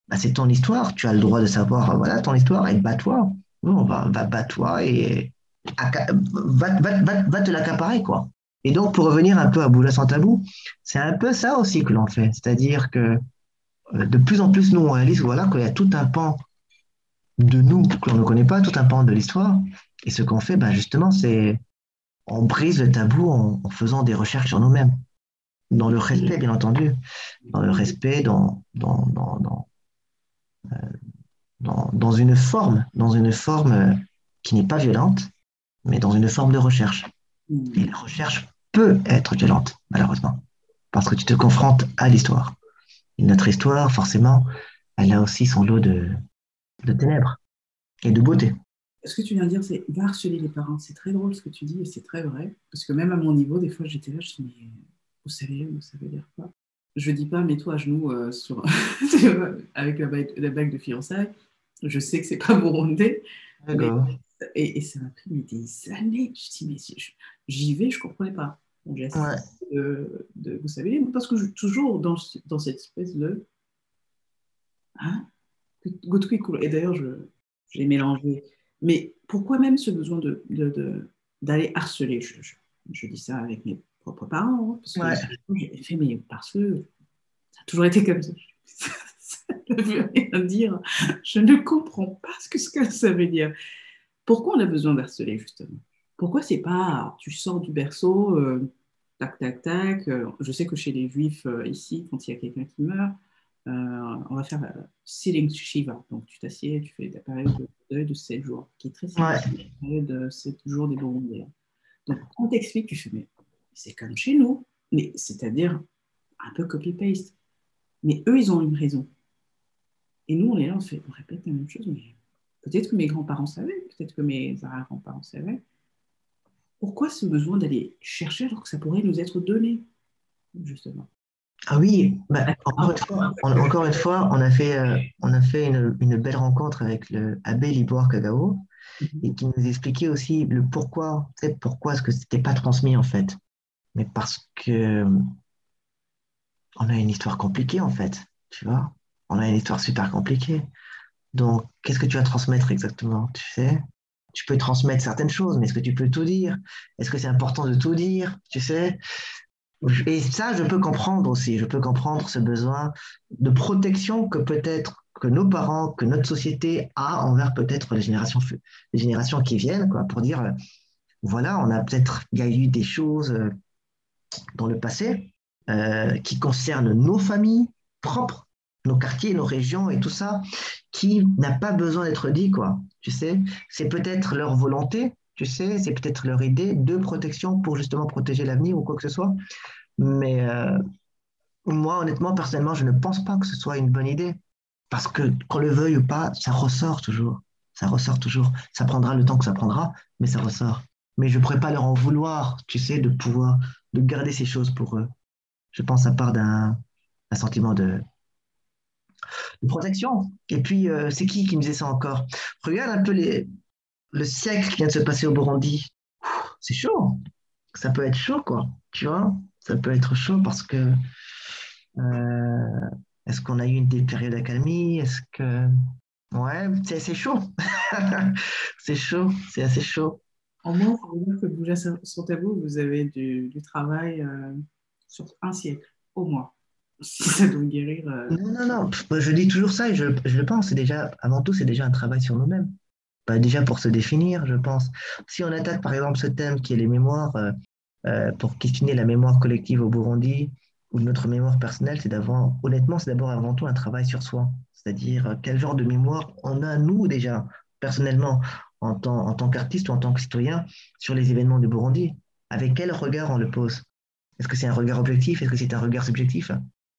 bah, c'est ton histoire. Tu as le droit de savoir, voilà, ton histoire, et bats-toi. Non, va, va bats-toi et va, te l'accaparer, quoi. Et donc, pour revenir un peu à Bouja sans tabou, c'est un peu ça aussi que l'on fait. C'est-à-dire que euh, de plus en plus, nous, on réalise voilà, qu'il y a tout un pan de nous que l'on ne connaît pas, tout un pan de l'histoire. Et ce qu'on fait, ben justement, c'est on brise le tabou en, faisant des recherches sur nous-mêmes. Dans le respect, bien entendu. Dans le respect, dans, dans, dans, dans, euh, dans une forme, dans une forme euh, qui n'est pas violente, mais dans une forme de recherche. Et la recherche peut être violente, malheureusement, parce que tu te confrontes à l'histoire. Et notre histoire, forcément, elle a aussi son lot de, de ténèbres et de beauté. Ce que tu viens de dire, c'est va harceler les parents. C'est très drôle ce que tu dis et c'est très vrai. Parce que même à mon niveau, des fois, j'étais là, je dis, mais vous savez, vous savez dire quoi? Je dis pas, mets-toi à genoux euh, sur... avec la bague, la bague, de fiançailles. Je sais que c'est pas burundais. Et, et, ça m'a pris des années. Je dis, mais j'y vais, je comprenais pas. Donc, j'ai de, de, vous savez, parce que je suis toujours dans, dans cette espèce de. Hein Et d'ailleurs, je, je l'ai mélangé. Mais pourquoi même ce besoin d'aller de, de, harceler? Je, je, dis ça avec mes propres parents. Hein, parce que j'ai fait, mais parce que ça a toujours été comme ça. ça ne veut rien dire. Je ne comprends pas ce que, ce que ça veut dire. Pourquoi on a besoin d'harceler, justement? Pourquoi c'est pas tu sors du berceau, euh, tac, tac, tac. Euh, je sais que chez les juifs, euh, ici, quand il y a quelqu'un qui meurt, on va faire Siling Shiva. Donc tu t'assieds, tu fais la période de deuil de 7 jours, qui est très simple, la période de 7 jours des Burundais. Donc on t'explique, tu fais, mais c'est comme chez nous, mais c'est-à-dire un peu copy-paste. Mais eux, ils ont une raison. Et nous, on est là, on, fait, on répète la même chose, mais Peut-être que mes grands-parents savaient, peut-être que mes arrière-grands-parents savaient. Pourquoi ce besoin d'aller chercher alors que ça pourrait nous être donné, justement? Ah oui, bah, encore, une fois, on, encore, une fois, on a fait, euh, on a fait une, une, belle rencontre avec le abbé Liboire Kagao mhm. et qui nous expliquait aussi le pourquoi, pourquoi est-ce que c'était pas transmis en fait. Mais parce que on a une histoire compliquée en fait, tu vois. On a une histoire super compliquée. Donc, qu'est-ce que tu vas transmettre exactement Tu sais? Tu peux transmettre certaines choses, mais est-ce que tu peux tout dire? Est-ce que c'est important de tout dire Tu sais? Et ça, je peux comprendre aussi. Je peux comprendre ce besoin de protection que peut-être que nos parents, que notre société a envers peut-être les générations, les générations qui viennent, quoi, pour dire, voilà, on a peut-être, il y a eu des choses euh, dans le passé euh, qui concernent nos familles propres, nos quartiers, nos régions et tout ça, qui n'a pas besoin d'être dit, quoi. Tu sais, c'est peut-être leur volonté, tu sais, c'est peut-être leur idée de protection pour justement protéger l'avenir ou quoi que ce soit. Mais euh, moi, honnêtement, personnellement, je ne pense pas que ce soit une bonne idée. Parce que qu'on le veuille ou pas, ça ressort toujours. Ça ressort toujours. Ça prendra le temps que ça prendra, mais ça ressort. Mais je ne pourrais pas leur en vouloir, tu sais, de pouvoir, de garder ces choses pour eux. Je pense à part d'un sentiment de, protection. Et puis, euh, c'est qui qui me disait ça encore? Regarde un peu les, le siècle qui vient de se passer au Burundi. C'est chaud. Ça peut être chaud, quoi. Tu vois Ça peut être chaud parce que. Euh, est-ce qu'on a eu des périodes d'accalmie? Est-ce que. Ouais, c'est assez chaud. c'est chaud, c'est assez chaud. En moins, ça veut dire que Bouja tabou, vous avez du, travail euh, sur un siècle, au moins si ça doit guérir. Euh. Non, non, non. Je dis toujours ça et je, je le pense. Déjà, avant tout, c'est déjà un travail sur nous-mêmes. Pas déjà pour se définir, je pense. Si on attaque par exemple ce thème qui est les mémoires, euh, euh, pour questionner la mémoire collective au Burundi ou notre mémoire personnelle, c'est d'abord, honnêtement, c'est d'abord avant tout un travail sur soi. C'est-à-dire quel genre de mémoire on a, nous, déjà, personnellement, en tant, en tant qu'artiste ou en tant que citoyen, sur les événements du Burundi? Avec quel regard on le pose? Est-ce que c'est un regard objectif? Est-ce que c'est un regard subjectif?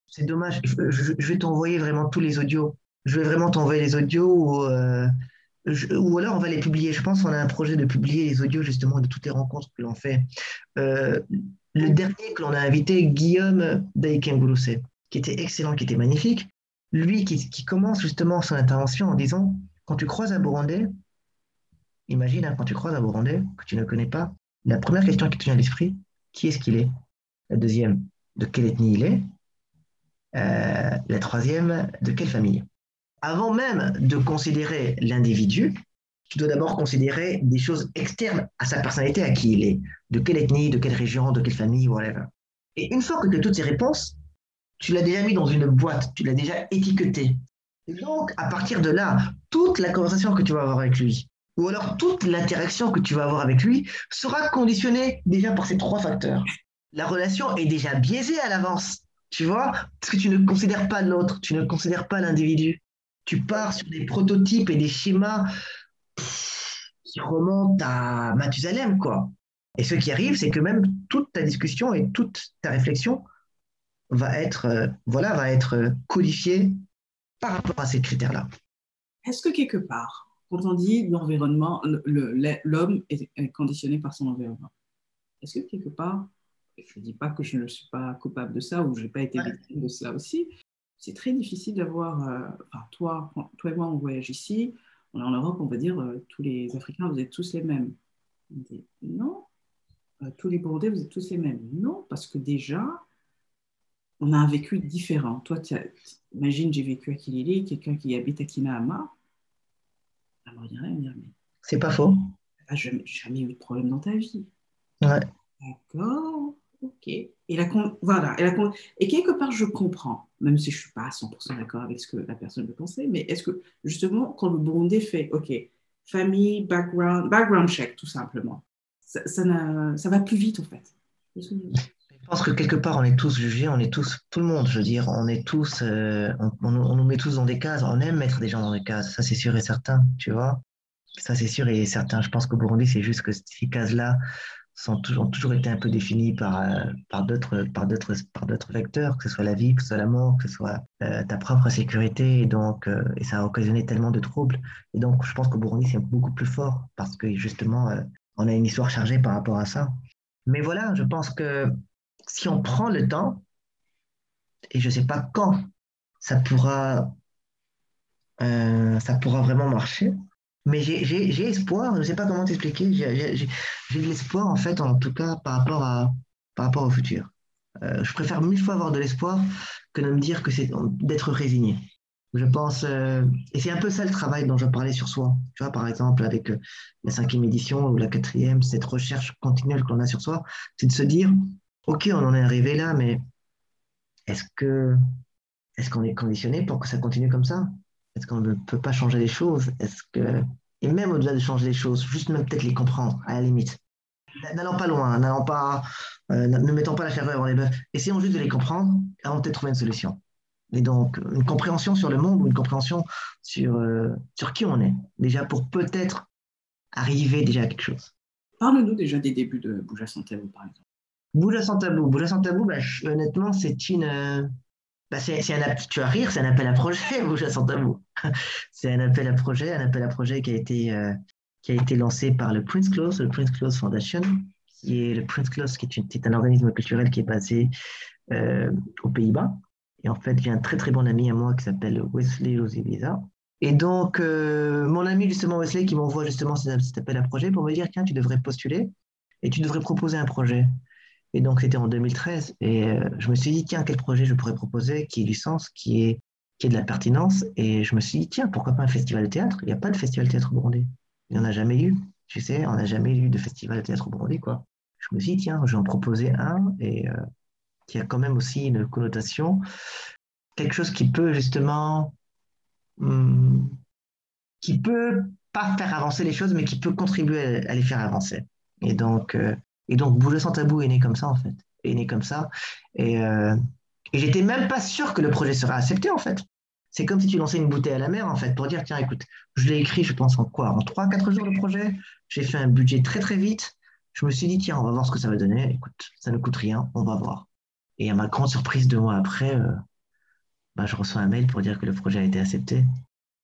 C'est dommage. Je, vais t'envoyer vraiment tous les audios. Je vais vraiment t'envoyer les audios euh, ou alors on va les publier. Je pense qu'on a un projet de publier les audios justement de toutes les rencontres que l'on fait. Euh, le dernier que l'on a invité, Guillaume Daikenguruse, qui était excellent, qui était magnifique. Lui qui, commence justement son intervention en disant quand tu croises un Burundais, imagine hein, quand tu croises un Burundais que tu ne connais pas, la première question qui te vient à l'esprit, qui est-ce qu'il est? La deuxième, de quelle ethnie il est? Euh, la troisième, de quelle famille? Avant même de considérer l'individu, tu dois d'abord considérer des choses externes à sa personnalité, à qui il est, de quelle ethnie, de quelle région, de quelle famille, whatever. Et une fois que tu as toutes ces réponses, tu l'as déjà mis dans une boîte, tu l'as déjà étiqueté. Et donc, à partir de là, toute la conversation que tu vas avoir avec lui, ou alors toute l'interaction que tu vas avoir avec lui, sera conditionnée déjà par ces trois facteurs. La relation est déjà biaisée à l'avance, tu vois, parce que tu ne considères pas l'autre, tu ne considères pas l'individu. Tu pars sur des prototypes et des schémas qui remontent à Mathusalem, quoi. Et ce qui arrive, c'est que même toute ta discussion et toute ta réflexion va être, euh, voilà, va être codifiée par rapport à ces critères-là. Est-ce que quelque part, quand on dit l'environnement, l'homme est conditionné par son environnement, est-ce que quelque part, je ne dis pas que je ne suis pas coupable de ça ou je n'ai pas été victime de cela aussi, c'est très difficile d'avoir, euh, enfin, toi, toi et moi, on voyage ici, on est en Europe, on va dire, euh, tous les Africains, vous êtes tous les mêmes. non, euh, tous les Burundais, vous êtes tous les mêmes. Non, parce que déjà, on a un vécu différent. Toi, imagine, j'ai vécu à Kilili, quelqu'un qui habite à Kinahama. Elle me dirait, mais... C'est pas faux. Ah, jamais, jamais eu de problème dans ta vie. Ouais. D'accord, ok. Et, la, voilà, et, quelque part, je comprends, même si je ne suis pas à 100% d'accord avec ce que la personne veut penser, mais est-ce que justement, quand le Burundais fait, ok, famille, background, background check, tout simplement, ça, va plus vite en fait. Je pense que quelque part, on est tous jugés, on est tous, tout le monde, je veux dire, on est tous, euh, on, nous met tous dans des cases, on aime mettre des gens dans des cases, ça c'est sûr et certain, tu vois. Ça c'est sûr et certain. Je pense qu'au Burundi, c'est juste que ces cases-là sont ont toujours été un peu définies par, euh, par d'autres, par par d'autres vecteurs, que ce soit la vie, que ce soit l'amour, que ce soit euh, ta propre sécurité, et donc, et ça a occasionné tellement de troubles. Et donc, je pense qu'au Burundi, c'est beaucoup plus fort parce que justement, on a une histoire chargée par rapport à ça. Mais voilà, je pense que si on prend le temps, et je ne sais pas quand ça pourra, euh, ça pourra vraiment marcher, mais j'ai espoir, je ne sais pas comment t'expliquer, j'ai de l'espoir en fait, en tout cas par rapport, à, par rapport au futur. Euh, je préfère mille fois avoir de l'espoir que de me dire que c'est d'être résigné. Je pense, euh, et c'est un peu ça le travail dont je parlais sur soi. Tu vois, par exemple, avec la cinquième édition ou la quatrième, cette recherche continuelle qu'on a sur soi, c'est de se dire, ok, on en est arrivé là, mais est-ce est-ce qu'on est conditionné pour que ça continue comme ça? Est-ce qu'on ne peut pas changer les choses? Est-ce que et même au-delà de changer les choses, juste même peut-être les comprendre à la limite. N'allons pas loin, n'allons pas, euh, ne mettons pas la charrue avant les bœufs. Essayons juste de les comprendre avant de trouver une solution. Et donc, une compréhension sur le monde ou une compréhension sur, euh, sur qui on est, déjà pour peut-être arriver déjà à quelque chose. Parle-nous déjà des débuts de Bouge sans tabou, par exemple. Bouge sans tabou. Sans tabou, bah, honnêtement, c'est une. Euh, bah, c'est, un, tu vas rire, c'est un appel à projet, Bouge sans tabou. c'est un appel à projet, un appel à projet qui a été, euh, qui a été lancé par le Prince Claus, le Prince Claus Foundation, qui est le Prince Claus, qui est, un organisme culturel qui est basé euh, aux Pays-Bas. Et en fait, j'ai un très très bon ami à moi qui s'appelle Wesley Rosibiza. Et donc, mon ami justement Wesley qui m'envoie justement cet appel à projet pour me dire tiens, tu devrais postuler et tu devrais proposer un projet. Et donc, c'était en 2013. Et euh, je me suis dit, tiens, quel projet je pourrais proposer qui ait du sens, qui ait, qui ait de la pertinence. Et je me suis dit, tiens, pourquoi pas un festival de théâtre? Il n'y a pas de festival de théâtre au Burundi. Il n'y en a jamais eu. Tu sais, on n'a jamais eu de festival de théâtre au Burundi, quoi. Je me suis dit, tiens, je vais en proposer un et euh, qui a quand même aussi une connotation. Quelque chose qui peut justement. Hum, qui peut pas faire avancer les choses, mais qui peut contribuer à, les faire avancer. Et donc, euh, et donc, Bouger sans tabou est né comme ça, en fait. Est né comme ça. Et, euh, et j'étais même pas sûr que le projet serait accepté, en fait. C'est comme si tu lançais une bouteille à la mer, en fait, pour dire, tiens, écoute, je l'ai écrit, je pense, en quoi? En 3-4 jours, le projet. J'ai fait un budget très, très vite. Je me suis dit, tiens, on va voir ce que ça va donner. Écoute, ça ne coûte rien, on va voir. Et à ma grande surprise, deux mois après, euh, bah, je reçois un mail pour dire que le projet a été accepté.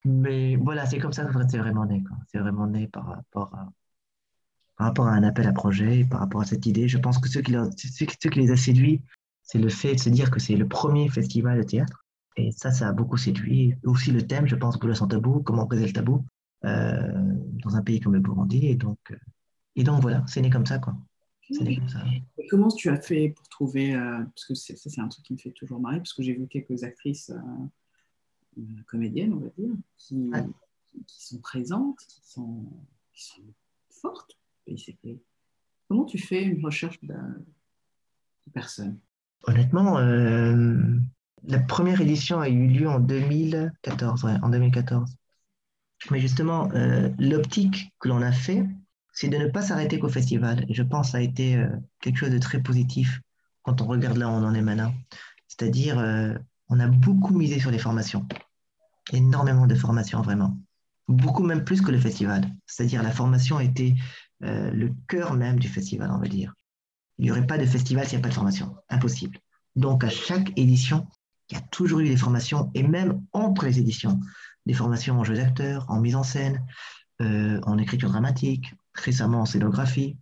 Mais voilà, c'est comme ça que c'est vraiment né. C'est vraiment né par rapport à, par rapport à un appel à projet, par rapport à cette idée. Je pense que ce qui, qui les a séduits, c'est le fait de se dire que c'est le premier festival de théâtre. Et ça, ça a beaucoup séduit. Aussi le thème, je pense, Boula sans tabou, comment briser le tabou euh, dans un pays comme le Burundi. Et donc, euh, et donc voilà, c'est né comme ça. Quoi. Né comme ça. Et comment tu as fait pour trouver, euh, parce que ça c'est un truc qui me fait toujours marrer, parce que j'ai vu quelques actrices comédiennes, on va dire, qui, qui, sont présentes, qui sont, qui sont fortes, Comment tu fais une recherche de, personnes Honnêtement, euh, la première édition a eu lieu en 2014, en 2014. Mais justement, euh, l'optique que l'on a fait, c'est de ne pas s'arrêter qu'au festival. Je pense que ça a été euh, quelque chose de très positif quand on regarde là où on en est maintenant. C'est-à-dire, on a beaucoup misé sur les formations. Énormément de formations, vraiment. Beaucoup même plus que le festival. C'est-à-dire, la formation a été le cœur même du festival, on va dire. Il n'y aurait pas de festival s'il n'y a pas de formation. Impossible. Donc, à chaque édition, il y a toujours eu des formations, et même entre les éditions, des formations en jeu d'acteur, en mise en scène, euh, en écriture dramatique, récemment en scénographie.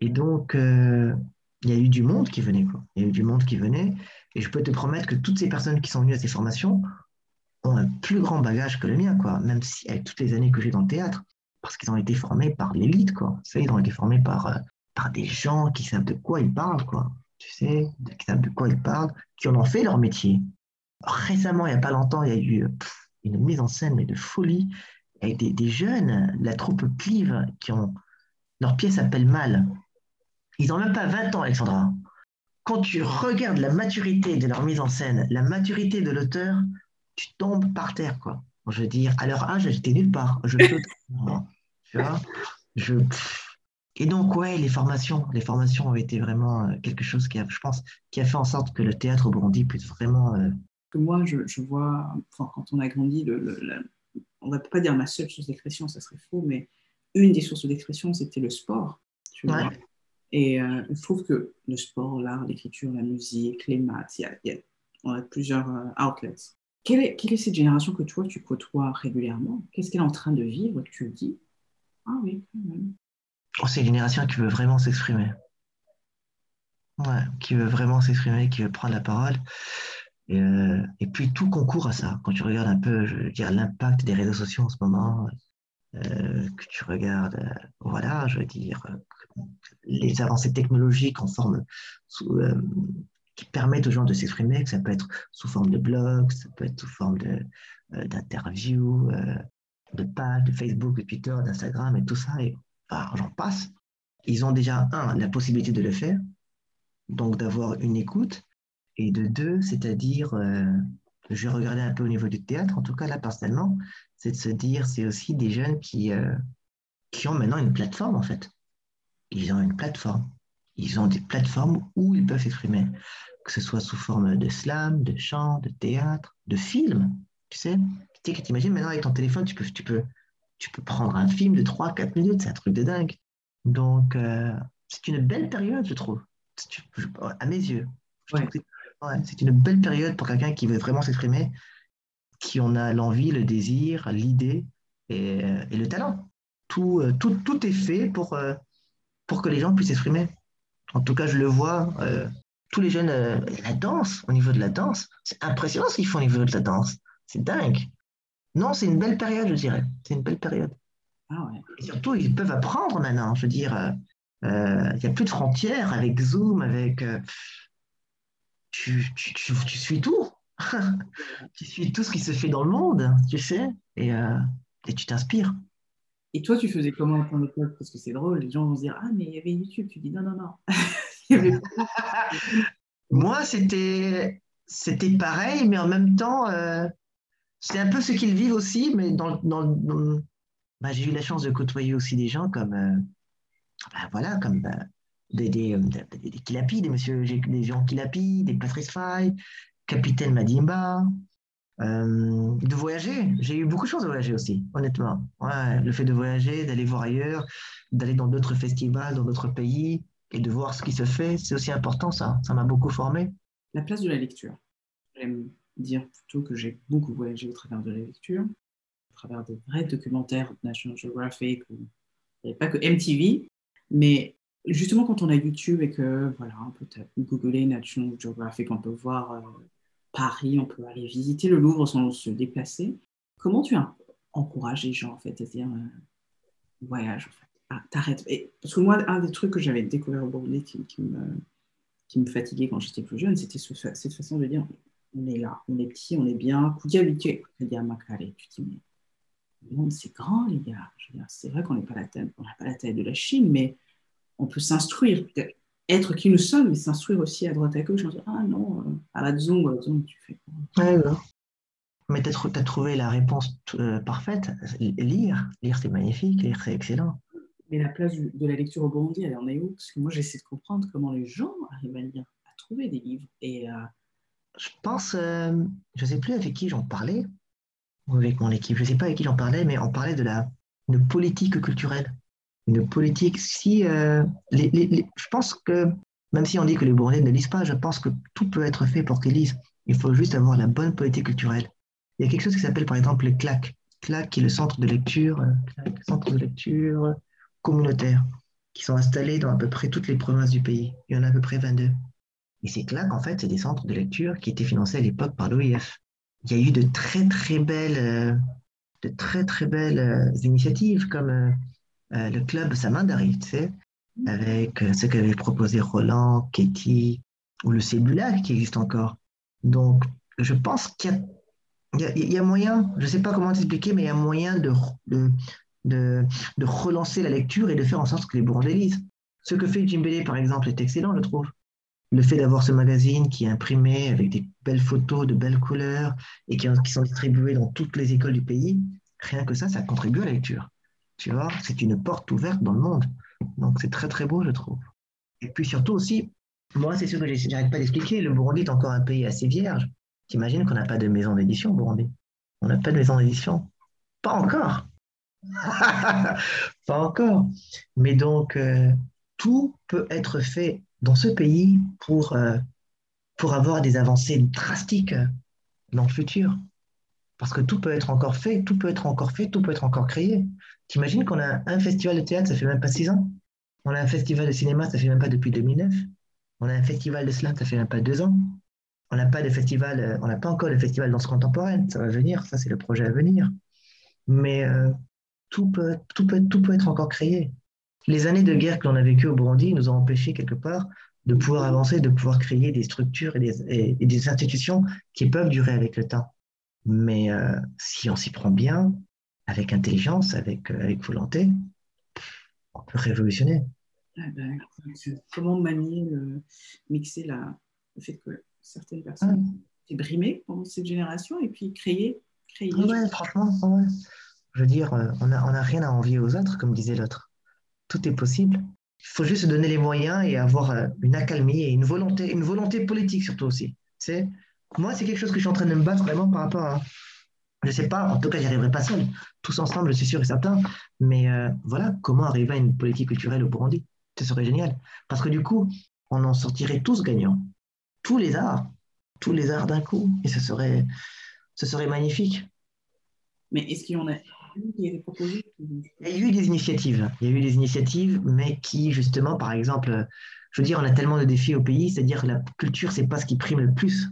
Et donc, euh, il y a eu du monde qui venait. Quoi. Il y a eu du monde qui venait. Et je peux te promettre que toutes ces personnes qui sont venues à ces formations ont un plus grand bagage que le mien, quoi. même si avec toutes les années que j'ai dans le théâtre, parce qu'ils ont été formés par l'élite. quoi. Ils ont été formés par, euh, par des gens qui savent de quoi ils parlent. quoi. Tu sais, qui savent de quoi ils parlent, qui en ont fait leur métier. Récemment, il n'y a pas longtemps, il y a eu une mise en scène mais de folie avec des, jeunes, la troupe Clive, qui ont. Leur pièce s'appelle Mal. Ils n'ont même pas 20 ans, Alexandra. Quand tu regardes la maturité de leur mise en scène, la maturité de l'auteur, tu tombes par terre, quoi. Je veux dire, à leur âge, j'étais nulle part. Je tu vois. Je, Et donc, ouais, les formations, les formations ont été vraiment euh, quelque chose qui a, je pense, qui a fait en sorte que le théâtre au Burundi puisse vraiment euh, moi, je, vois, enfin, quand on a grandi, le, on ne va pas dire ma seule source d'expression, ça serait faux, mais une des sources d'expression, c'était le sport. Et euh, je trouve que le sport, l'art, l'écriture, la musique, les maths, il y a, on a plusieurs euh, outlets. Quelle est, quelle est, cette génération que toi, tu côtoies régulièrement? Qu'est-ce qu'elle est en train de vivre tu dis? Ah. Oh, c'est une génération qui veut vraiment s'exprimer. Ouais, qui veut vraiment s'exprimer, qui veut prendre la parole. Euh, et, puis tout concourt à ça. Quand tu regardes un peu, je l'impact des réseaux sociaux en ce moment, euh, que tu regardes, euh, voilà, je veux dire, les avancées technologiques en forme qui permettent aux gens de s'exprimer, que ça peut être sous forme de blog, ça peut être sous forme d'interviews, de, pages, de Facebook, de Twitter, d'Instagram et tout ça, et j'en passe. Ils ont déjà, un, la possibilité de le faire, donc d'avoir une écoute, et de deux, c'est-à-dire, euh, je vais regarder un peu au niveau du théâtre, en tout cas là personnellement, c'est de se dire, c'est aussi des jeunes qui, euh, qui ont maintenant une plateforme en fait. Ils ont une plateforme. Ils ont des plateformes où ils peuvent s'exprimer, que ce soit sous forme de slam, de chant, de théâtre, de film. Tu sais, tu t'imagines maintenant avec ton téléphone, tu peux, tu peux, tu peux prendre un film de 3-4 minutes, c'est un truc de dingue. Donc, euh, c'est une belle période, je trouve, à mes yeux c'est une belle période pour quelqu'un qui veut vraiment s'exprimer, qui en a l'envie, le désir, l'idée et, euh, le talent. Tout, euh, tout, tout, est fait pour, pour que les gens puissent s'exprimer. En tout cas, je le vois, tous les jeunes, la danse, au niveau de la danse, c'est impressionnant ce qu'ils font au niveau de la danse. C'est dingue. Non, c'est une belle période, je dirais. C'est une belle période. Ah et surtout, ils peuvent apprendre maintenant. Je veux dire, il n'y a plus de frontières avec Zoom, avec tu, tu, tu, tu suis tout. tu suis tout ce qui se fait dans le monde, tu sais, et, euh, et tu t'inspires. Et toi, tu faisais comment à ton époque? Parce que c'est drôle, les gens vont se dire Ah, mais il y avait YouTube. Tu dis Non, non, non. Moi, c'était c'était pareil, mais en même temps, euh, c'est un peu ce qu'ils vivent aussi, mais dans, bah, j'ai eu la chance de côtoyer aussi des gens comme, euh, bah, voilà, comme bah, des, euh, Kilapi, des, monsieur, des Jean Kilapi, des Patrice Fay, Capitaine Madimba, euh, de voyager. J'ai eu beaucoup de chance de voyager aussi, honnêtement. Le fait de voyager, d'aller voir ailleurs, d'aller dans d'autres festivals, dans d'autres pays et de voir ce qui se fait, c'est aussi important ça. Ça m'a beaucoup formé. La place de la lecture. Dire plutôt que j'ai beaucoup voyagé au travers de la lecture, au travers de vrais documentaires National Geographic. il n'y avait pas que MTV, mais justement, quand on a YouTube et que, voilà, on peut googler National Geographic, on peut voir euh, Paris, on peut aller visiter le Louvre sans se déplacer. Comment tu encourages les gens, en fait, à dire euh, voyage, en fait ah, t'arrêtes. Parce que moi, un des trucs que j'avais découvert au Bordeaux qui, qui me fatiguait quand j'étais plus jeune, c'était cette façon de dire on est là, on est petit, on est bien. Tu dis, mais le monde, c'est grand, les gars. C'est vrai qu'on n'est pas la taille, on n'a pas la taille de la Chine, mais on peut s'instruire, être qui nous sommes, mais s'instruire aussi à droite à gauche. On dit, ah non, euh, à la Zoom, tu fais quoi? Ouais, Mais tu as, trouvé la réponse euh, parfaite. Lire, lire c'est magnifique, lire c'est excellent. Mais la place de la lecture au Burundi, elle en est où? Parce que moi, j'essaie de comprendre comment les gens arrivent à lire, à trouver des livres. Et, Je pense, euh, je ne sais plus avec qui j'en parlais, ou avec mon équipe, je ne sais pas avec qui j'en parlais, mais on parlait de la une politique culturelle. Une politique, si. Euh, je pense que, même si on dit que les Burundais ne lisent pas, je pense que tout peut être fait pour qu'ils lisent. Il faut juste avoir la bonne politique culturelle. Il y a quelque chose qui s'appelle par exemple les CLAC. CLAC qui est le centre de lecture, euh, centre de lecture communautaires qui sont installés dans à peu près toutes les provinces du pays. Il y en a à peu près 22. Et ces claques, en fait, c'est des centres de lecture qui étaient financés à l'époque par l'OIF. Il y a eu de très, très belles, euh, de très, très belles euh, initiatives comme euh, le club Samandari, tu avec ce qu'avait proposé Roland, Katie ou le Cébulac qui existe encore. Donc, je pense qu'il y, a moyen, je ne sais pas comment t'expliquer, mais il y a moyen de, de, de, relancer la lecture et de faire en sorte que les Burundais lisent. Ce que fait Jimbele, par exemple, est excellent, je trouve. Le fait d'avoir ce magazine qui est imprimé avec des belles photos, de belles couleurs et qui, sont distribuées dans toutes les écoles du pays, rien que ça, ça contribue à la lecture. Tu vois, c'est une porte ouverte dans le monde. Donc c'est très très beau, je trouve. Et puis surtout aussi, moi c'est sûr que j'arrête pas d'expliquer, le Burundi est encore un pays assez vierge. T'imagines qu'on n'a pas de maison d'édition au Burundi On n'a pas de maison d'édition Pas encore. Pas encore. Mais donc, euh, tout peut être fait dans ce pays pour, euh, pour avoir des avancées drastiques dans le futur. Parce que tout peut être encore fait, tout peut être encore fait, tout peut être encore créé. T'imagines qu'on a un festival de théâtre, ça fait même pas six ans. On a un festival de cinéma, ça fait même pas depuis 2009. On a un festival de slam, ça fait même pas deux ans. On n'a pas de festival, euh, on n'a pas encore de festival danse contemporaine, ça va venir, ça c'est le projet à venir. Mais tout peut, tout, peut, tout peut être encore créé. Les années de guerre que l'on a vécues au Burundi nous ont empêché quelque part de pouvoir avancer, de pouvoir créer des structures et des, des institutions qui peuvent durer avec le temps. Mais euh, si on s'y prend bien, avec intelligence, avec, euh, avec volonté, on peut révolutionner. Ah ben, comment manier, mixer la, le fait que certaines personnes ah. étaient brimées pendant cette génération et puis créer, créer. Ah ouais, franchement, ouais. Je veux dire, euh, on n'a on a rien à envier aux autres, comme disait l'autre. Tout est possible. Il faut juste se donner les moyens et avoir euh, une accalmie et une volonté, une volonté politique surtout aussi. C'est, moi, c'est quelque chose que je suis en train de me battre vraiment par rapport à. Je ne sais pas, en tout cas, j'y arriverai pas seul. Tous ensemble, suis sûr et certain. Mais euh, voilà, comment arriver à une politique culturelle au Burundi? Ce serait génial. Parce que du coup, on en sortirait tous gagnants. Tous les arts. Tous les arts d'un coup. Et ce serait, ce serait magnifique. Mais est-ce qu'il y en a il y a eu des initiatives. Il y a eu des initiatives, mais qui, justement, par exemple, je veux dire, on a tellement de défis au pays, c'est-à-dire que la culture, c'est pas ce qui prime le plus,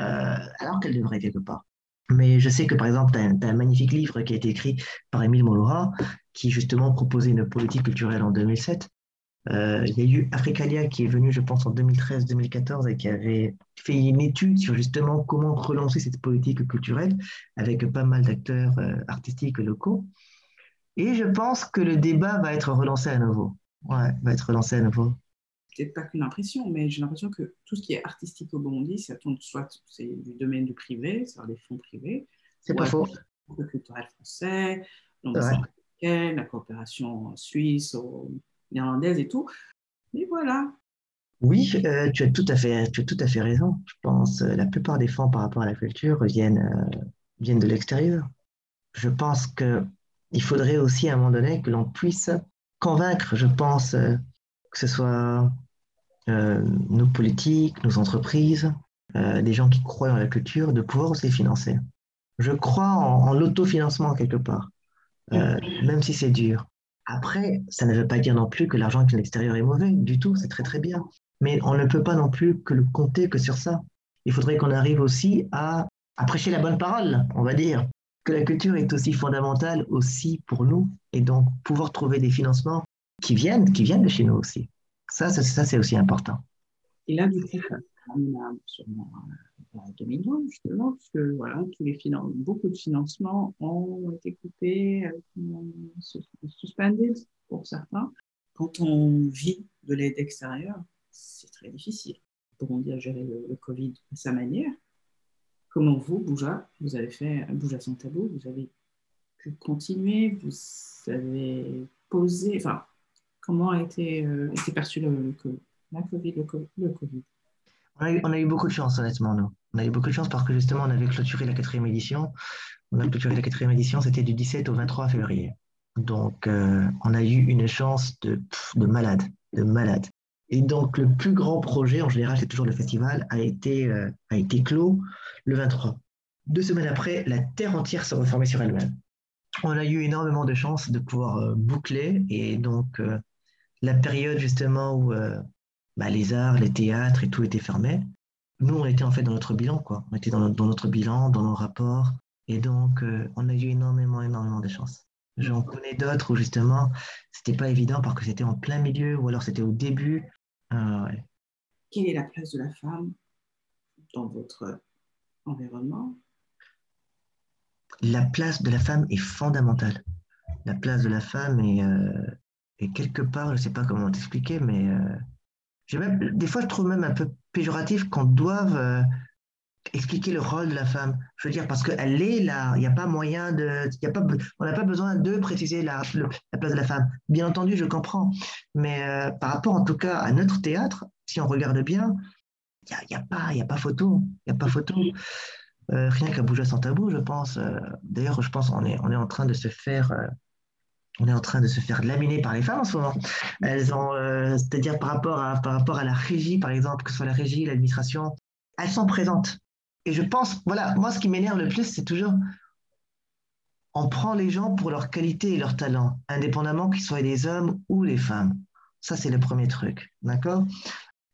euh, alors qu'elle devrait quelque part. Mais je sais que, par exemple, tu as, un magnifique livre qui a été écrit par Émile Molora, qui justement proposait une politique culturelle en 2007, euh, il y a eu Africalia qui est venu, je pense, en 2013-2014 et qui avait fait une étude sur justement comment relancer cette politique culturelle avec pas mal d'acteurs euh, artistiques locaux. Et je pense que le débat va être relancé à nouveau. Ouais, va être relancé à nouveau. Peut-être pas qu'une impression, mais j'ai l'impression que tout ce qui est artistique au Burundi, ça tourne soit c'est du domaine du privé, c'est-à-dire des fonds privés. C'est pas faux. Le culturel français, la coopération suisse, au néerlandaise et tout. Mais voilà. Oui, euh, tu, as tout à fait, tu as tout à fait raison. Je pense euh, la plupart des fonds par rapport à la culture viennent, euh, viennent de l'extérieur. Je pense qu'il faudrait aussi à un moment donné que l'on puisse convaincre, je pense, que ce soit nos politiques, nos entreprises, des gens qui croient en la culture, de pouvoir aussi financer. Je crois en, en l'autofinancement quelque part, même si c'est dur. Après, ça ne veut pas dire non plus que l'argent qui vient de l'extérieur est mauvais, du tout, c'est très très bien. Mais on ne peut pas non plus que le compter que sur ça. Il faudrait qu'on arrive aussi à, prêcher la bonne parole, on va dire, que la culture est aussi fondamentale aussi pour nous, et donc pouvoir trouver des financements qui viennent, qui viennent de chez nous aussi. Ça, ça, ça c'est aussi important. Et là, à, sûrement à 2020, justement, parce que voilà, tous les beaucoup de financements ont été coupés, suspended pour certains. Quand on vit de l'aide extérieure, c'est très difficile. A géré le, le, Covid à sa manière. Comment vous, Bouja, vous avez fait Bouja sans tabou, vous avez pu continuer, vous avez posé, enfin, comment a été, euh, été perçu le, la COVID, le, COVID? On a, eu, beaucoup de chance, honnêtement, nous. On a eu beaucoup de chance parce que justement, on avait clôturé la quatrième édition. On a clôturé la quatrième édition, c'était du 17 au 23 février. Donc, euh, on a eu une chance de, de malade, de malade. Et donc, le plus grand projet, en général, c'est toujours le festival, a été, euh, a été clos le 23. Deux semaines après, la terre entière se reformait sur elle-même. On a eu énormément de chance de pouvoir euh, boucler et donc la période justement où bah, les arts, les théâtres et tout était fermé. Nous, on était en fait dans notre bilan, quoi. On était dans, dans notre bilan, dans nos rapports. Et donc, on a eu énormément, énormément de chance. J'en connais d'autres où justement, c'était pas évident parce que c'était en plein milieu ou alors c'était au début. Ah Quelle est la place de la femme dans votre environnement? La place de la femme est fondamentale. La place de la femme est, euh, quelque part, je ne sais pas comment t'expliquer, mais euh, des fois, je trouve même un peu péjoratif qu'on doive euh, expliquer le rôle de la femme. Je veux dire, parce qu'elle est là, il n'y a pas moyen de. Y a pas, on n'a pas besoin de préciser la, la, place de la femme. Bien entendu, je comprends. Mais euh, par rapport en tout cas à notre théâtre, si on regarde bien, il n'y a, y a, pas, y a pas photo. Il a pas photo. Euh, rien qu'à bouger sans tabou, je pense. D'ailleurs, je pense qu'on est, on est en train de se faire. On est en train de se faire laminer par les femmes en ce moment. Elles ont, c'est-à-dire par rapport à par rapport à la régie, par exemple, que ce soit la régie, l'administration, elles sont présentes. Et je pense, voilà, moi, ce qui m'énerve le plus, c'est toujours, on prend les gens pour leur qualité et leur talent, indépendamment qu'ils soient des hommes ou des femmes. Ça, c'est le premier truc. D'accord?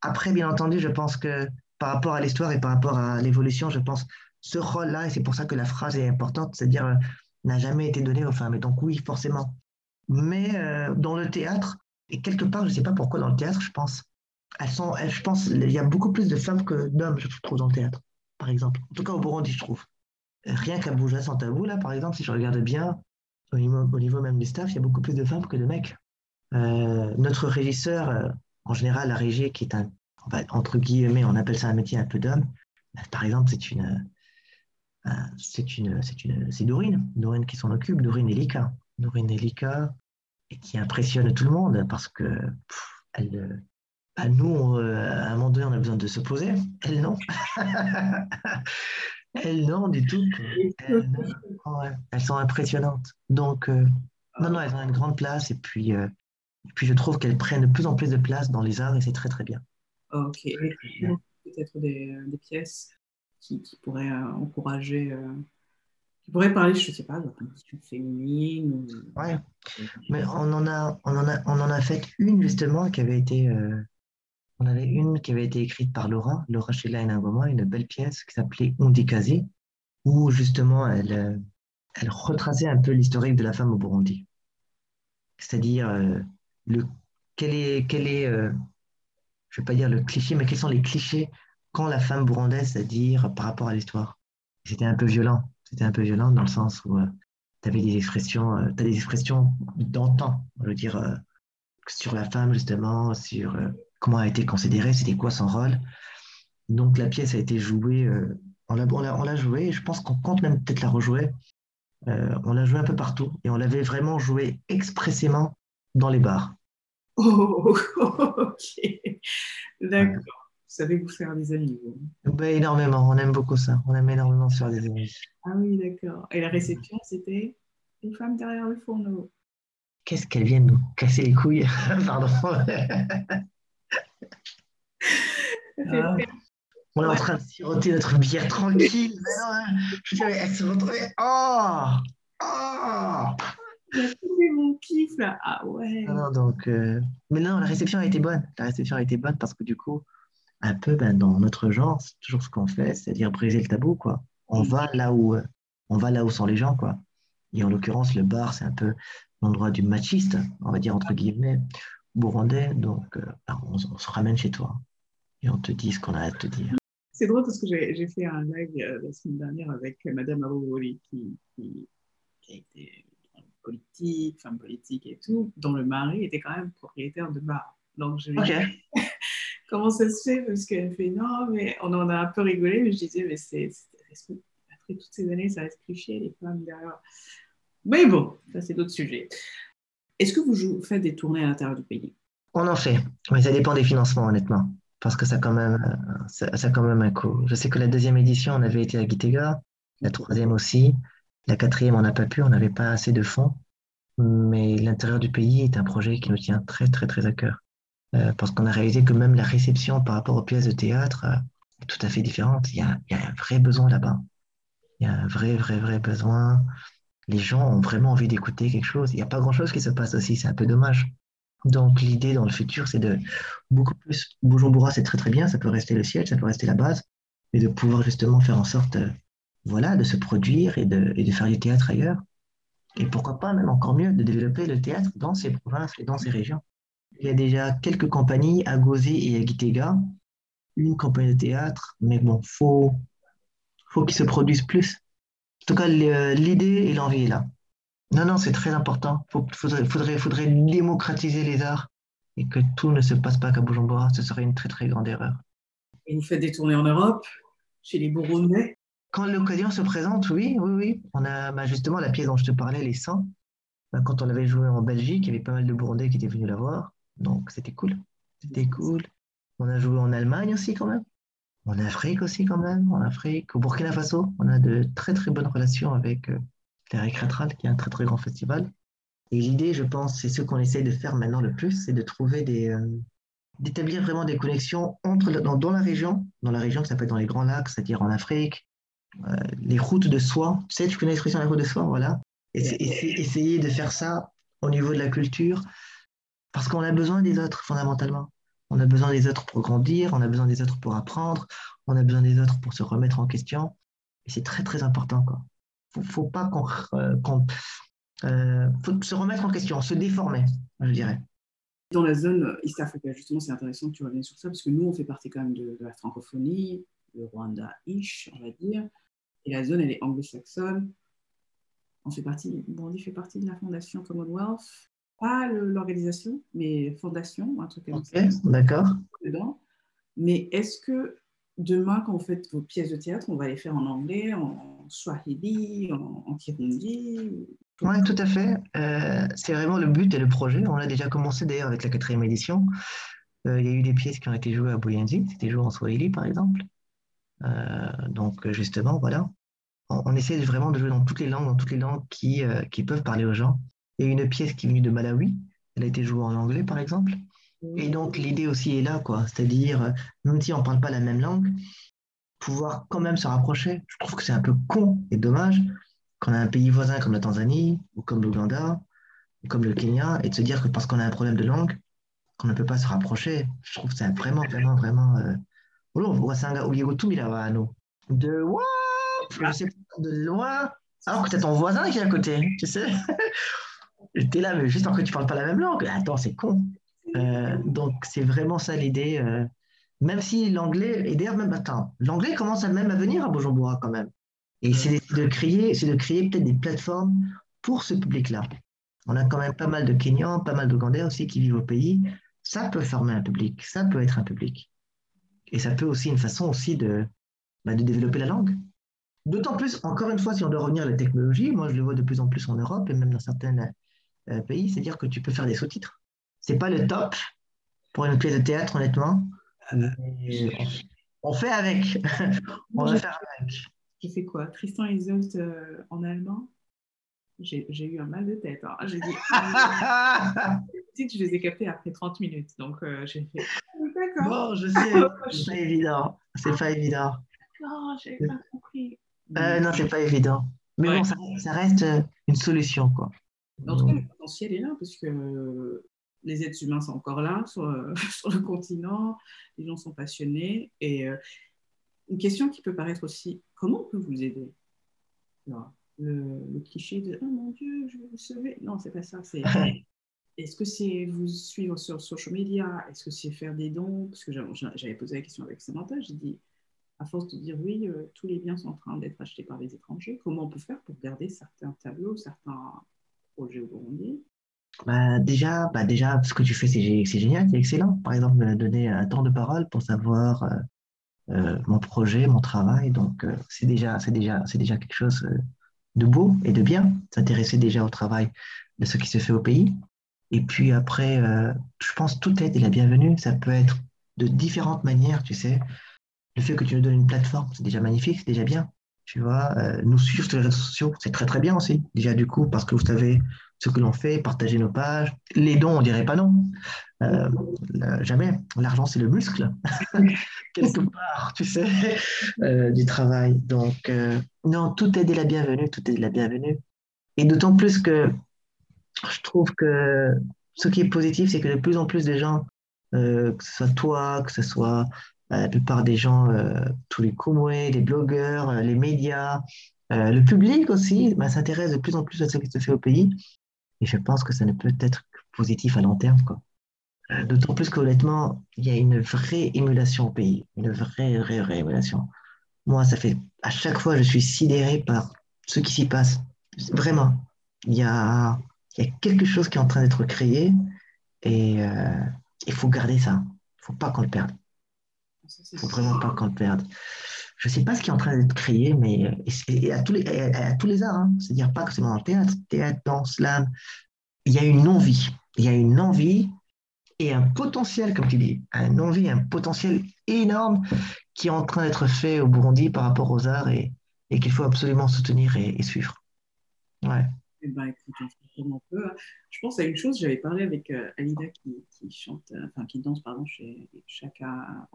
Après, bien entendu, je pense que par rapport à l'histoire et par rapport à l'évolution, je pense ce rôle-là, et c'est pour ça que la phrase est importante, c'est-à-dire euh, n'a jamais été donné aux femmes. Et donc, oui, forcément. Mais euh, dans le théâtre, et quelque part, je ne sais pas pourquoi dans le théâtre, je pense, elles sont, je pense, il y a beaucoup plus de femmes que d'hommes, je trouve, dans le théâtre par exemple. En tout cas, au Burundi, je trouve. Rien qu'à Bouja sans tabou, là, par exemple, si je regarde bien, au niveau, même du staff, il y a beaucoup plus de femmes que de mecs. Euh, notre régisseur, euh, en général, la régie, qui est un, entre guillemets, on appelle ça un métier un peu d'homme, bah, par exemple, c'est une, c'est une, c'est une, c'est Dorine, Dorine qui s'en occupe, Dorine Elika, Dorine Elika, et qui impressionne tout le monde parce que elle, bah, nous, euh, à un moment donné, on a besoin de se poser. Elles, non. elles, non, du tout. Elles, sont impressionnantes. Donc, euh, non, non, elles ont une grande place. Et puis, euh, puis je trouve qu'elles prennent de plus en plus de place dans les arts et c'est très, très bien. Ok. Peut-être des, pièces qui, pourraient encourager qui pourraient parler, je ne sais pas, de la condition féminine. Ouais, mais on en, a, on, en a, on en a fait une justement qui avait été on avait une qui avait été écrite par Laura, Laura Sheila Nangoma, une belle pièce qui s'appelait Ondikazi, où justement elle, euh, elle retraçait un peu l'historique de la femme au Burundi. C'est-à-dire, euh, le, quel est, quel est euh, je ne vais pas dire le cliché, mais quels sont les clichés quand la femme burundaise, c'est-à-dire par rapport à l'histoire? C'était un peu violent. C'était un peu violent dans le sens où tu avais des expressions, as des expressions d'antan, je veux dire, sur la femme justement, sur comment a été considéré, c'était quoi son rôle. Donc la pièce a été jouée, euh, on l'a jouée, je pense qu'on compte même peut-être la rejouer. Euh, on l'a jouée un peu partout et on l'avait vraiment jouée expressément dans les bars. Oh, ok. D'accord. Vous savez vous faire des amis, vous ben, Énormément, on aime beaucoup ça. On aime énormément se faire des amis. Ah oui, d'accord. Et la réception, c'était une femme derrière le fourneau. Qu'est-ce qu'elle vient de nous casser les couilles? Pardon. Ah. On est en train de siroter notre bière tranquille. je suis elle se retrouvait. Oh Oh mon kiff là. Ah ouais. Non, donc, euh, Mais non, la réception a été bonne. La réception a été bonne parce que du coup, un peu ben, dans notre genre, c'est toujours ce qu'on fait, c'est-à-dire briser le tabou. quoi. On, mm. va là où, euh, on va là où sont les gens. quoi. Et en l'occurrence, le bar, c'est un peu l'endroit du machiste, on va dire entre guillemets, burundais. Donc, euh, ben, on, se ramène chez toi. et on te dit ce qu'on a à te dire. C'est drôle parce que j'ai fait un live euh, la semaine dernière avec Madame Arouri qui, qui, qui, a été politique, femme politique et tout, dont le mari était quand même propriétaire de bar. Donc je lui dit comment ça se fait? Parce qu'elle fait non, mais on en a un peu rigolé, mais je disais, mais c'est après toutes ces années, ça reste cliché, les femmes derrière. Mais bon, ça c'est d'autres sujets. Est-ce que vous faites des tournées à l'intérieur du pays? On en fait, mais ça dépend des financements, honnêtement parce que ça a quand même, ça, ça quand même un coût. Je sais que la deuxième édition, on avait été à Gitega, la troisième aussi, la quatrième, on n'a pas pu, on n'avait pas assez de fonds. Mais l'intérieur du pays est un projet qui nous tient très, très, très à cœur. Euh, parce qu'on a réalisé que même la réception par rapport aux pièces de théâtre euh, est tout à fait différente. Il y, a, un vrai besoin là-bas. Il y a un vrai, vrai, vrai besoin. Les gens ont vraiment envie d'écouter quelque chose. Il n'y a pas grand-chose qui se passe aussi. C'est un peu dommage. Donc l'idée dans le futur, c'est de beaucoup plus. Bujumbura, c'est très très bien, ça peut rester le siège, ça peut rester la base, mais de pouvoir justement faire en sorte, euh, voilà, de se produire et et de, faire du théâtre ailleurs. Et pourquoi pas, même encore mieux, de développer le théâtre dans ces provinces et dans ces régions. Il y a déjà quelques compagnies à Gozé et à Gitega, une compagnie de théâtre, mais bon, faut, faut qu'ils se produisent plus. En tout cas, l'idée et l'envie est là. Non, non, c'est très important. Il faudrait, faudrait, faudrait, démocratiser les arts et que tout ne se passe pas qu'à Bujumbura. Ce serait une très, très grande erreur. Et vous faites des tournées en Europe, chez les Burundais Quand l'occasion se présente, oui, oui, oui. On a bah, justement la pièce dont je te parlais, Les 100. Bah, quand on avait joué en Belgique, il y avait pas mal de Burundais qui étaient venus la voir. Donc, c'était cool. C'était cool. On a joué en Allemagne aussi, quand même. En Afrique aussi, quand même. En Afrique, au Burkina Faso. On a de très, très bonnes relations avec. Euh, la qui est un très très grand festival. Et l'idée, je pense, c'est ce qu'on essaie de faire maintenant le plus, c'est de trouver des, euh, d'établir vraiment des connexions entre dans, dans, la région, dans la région qui s'appelle dans les Grands Lacs, c'est-à-dire en Afrique, euh, les routes de soie. Tu sais, tu connais l'expression la route de soie, voilà. Et essayer de faire ça au niveau de la culture, parce qu'on a besoin des autres fondamentalement. On a besoin des autres pour grandir, on a besoin des autres pour apprendre, on a besoin des autres pour se remettre en question. Et c'est très très important quoi faut, faut pas qu'on euh, euh, faut se remettre en question, se déformer, je dirais. Dans la zone East Africa, justement, c'est intéressant que tu reviennes sur ça, parce que nous, on fait partie quand même de, la francophonie, le Rwanda-ish, on va dire, et la zone, elle est anglo-saxonne. On fait partie, Burundi fait partie de la fondation Commonwealth, pas l'organisation, mais fondation, un truc comme okay, ça. D'accord. Mais est-ce que demain, quand vous faites vos pièces de théâtre, on va les faire en anglais, en swahili, en, en kirundi Oui, tout à fait. Euh, c'est vraiment le but et le projet. On a déjà commencé d'ailleurs avec la quatrième édition. Euh, il y a eu des pièces qui ont été jouées à Buyenzi, c'était joué en swahili par exemple. Euh, donc justement, voilà. On, on, essaie vraiment de jouer dans toutes les langues, dans toutes les langues qui, qui peuvent parler aux gens. Il y a une pièce qui est venue de Malawi, elle a été jouée en anglais par exemple. Et donc, l'idée aussi est là, quoi. C'est-à-dire, même si on ne parle pas la même langue, pouvoir quand même se rapprocher. Je trouve que c'est un peu con et dommage qu'on a un pays voisin comme la Tanzanie, ou comme l'Ouganda, ou comme le Kenya, et de se dire que parce qu'on a un problème de langue, qu'on ne peut pas se rapprocher. Je trouve que c'est vraiment, vraiment, vraiment. Euh... De what Je sais pas, de loin. Alors que c'est ton voisin qui est à côté, tu sais. T'es là, mais juste parce que tu parles pas la même langue. Attends, c'est con. Euh, donc, c'est vraiment ça l'idée. Euh, même si l'anglais, et d'ailleurs, même, attends, l'anglais commence à même à venir à Bujumbura quand même. Et c'est de créer, c'est de créer peut-être des plateformes pour ce public-là. On a quand même pas mal de Kenyans, pas mal d'Ougandais aussi qui vivent au pays. Ça peut former un public, ça peut être un public. Et ça peut aussi une façon aussi de, bah, de développer la langue. D'autant plus, encore une fois, si on doit revenir à la technologie, moi je le vois de plus en plus en Europe et même dans certains euh, pays, c'est-à-dire que tu peux faire des sous-titres. C'est pas le top pour une pièce de théâtre, honnêtement. on, fait avec. on va faire avec. Qui fait quoi? Tristan et Isolde euh, en allemand? J'ai eu un mal de tête. Hein. J'ai dit. je les ai captés après 30 minutes. Donc, euh, j'ai fait. D'accord. Bon, je sais. c'est pas évident. C'est pas évident. Non, j'ai pas compris. Euh, non, c'est pas évident. Mais bon, ça, ça, reste une solution, quoi. En tout cas, le potentiel est là, parce que les êtres humains sont encore là sur, sur, le continent, les gens sont passionnés. Et euh, une question qui peut paraître aussi, comment on peut vous aider? Le, le, cliché de Oh mon Dieu, je vais vous sauver. Non, c'est pas ça. C'est est-ce que c'est vous suivre sur social media? Est-ce que c'est faire des dons? Parce que j'avais posé la question avec Samantha, j'ai dit, à force de dire oui, euh, tous les biens sont en train d'être achetés par des étrangers, comment on peut faire pour garder certains tableaux, certains Burundi bah, déjà, bah déjà, ce que tu fais, c'est génial, c'est excellent. Par exemple, donner un temps de parole pour savoir euh, euh, mon projet, mon travail. Donc, c'est déjà, déjà, déjà quelque chose de beau et de bien. S'intéresser déjà au travail de ce qui se fait au pays. Et puis après, euh, je pense toute aide est la bienvenue. Ça peut être de différentes manières, tu sais. Le fait que tu nous donnes une plateforme, c'est déjà magnifique, c'est déjà bien. Tu vois, euh, nous suivre sur les réseaux sociaux, c'est très très bien aussi. Déjà du coup, parce que vous savez ce que l'on fait, partager nos pages. Les dons, on dirait pas non. Euh, jamais. L'argent, c'est le muscle, quelque part, tu sais, du travail. Donc, non, aide est la bienvenue, aide est la bienvenue. Et d'autant plus que je trouve que ce qui est positif, c'est que de plus en plus de gens, euh, que ce soit toi, que ce soit euh, la plupart des gens, euh, tous les Kumwe, les blogueurs, les médias, le public aussi, bah, s'intéresse de plus en plus à ce qui se fait au pays. Et je pense que ça ne peut être que positif à long terme. D'autant plus qu'honnêtement, il y a une vraie émulation au pays, une vraie, vraie, vraie émulation. Moi, ça fait à chaque fois, je suis sidéré par ce qui s'y passe. Vraiment. Il y a, quelque chose qui est en train d'être créé et euh, il faut garder ça. Il ne faut pas qu'on le perde. Il ne faut vraiment pas qu'on perde. Je ne sais pas ce qui est en train d'être créé, mais et, à, tous les, à, tous les arts, hein. c'est-à-dire pas que c'est dans le théâtre, théâtre, danse, slam, il y a une envie. Il y a une envie et un potentiel, comme tu dis, un envie, un potentiel énorme qui est en train d'être fait au Burundi par rapport aux arts et, et qu'il faut absolument soutenir et, et suivre. Ouais. Eh ben, écoute, on peut. Hein. Je pense à une chose, j'avais parlé avec euh, Alida qui, chante, euh, enfin qui danse pardon, chez Chaka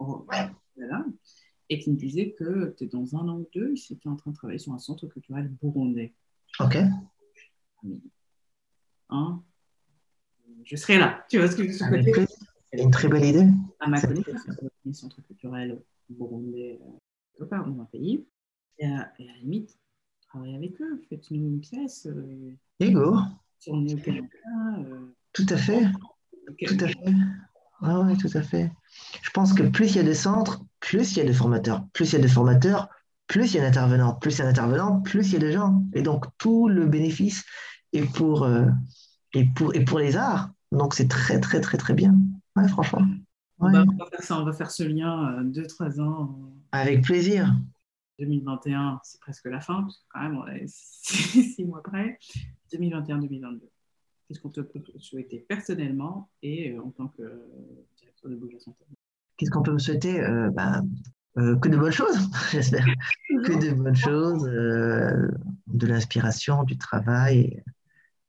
et qui me disait que es dans un an ou deux, il était en train de travailler sur un centre culturel burundais. Ok. Hein? Je serai là. Tu vois ce que je veux dire? C'est une très belle idée. À ma connaissance, un centre culturel burundais euh, dans un pays. Et à, et à la limite, avec eux, faites-nous une pièce. Euh, Ego. Si on est au Canada. Euh, tout à fait. Tout à fait. Ah oui, tout à fait. Je pense que plus il y a de centres, plus il y a de formateurs. Plus il y a de formateurs, plus il y a d'intervenants. Plus il y a d'intervenants, plus il y a de gens. Et donc, tout le bénéfice est pour, euh, et pour, et pour les arts. Donc, c'est très, très, très, très bien. Ouais, franchement. On, va, faire ça, on va faire ce lien euh, deux, trois ans. Avec plaisir. 2021, c'est presque la fin, parce que quand même, on est six mois près. 2021-2022. Qu'est-ce qu'on te peut souhaiter personnellement et euh, en tant que directeur de Bouge Santé Qu'est-ce qu'on peut me souhaiter? Euh, bah, euh, Que de bonnes choses, j'espère. que de bonnes choses, de l'inspiration, du travail.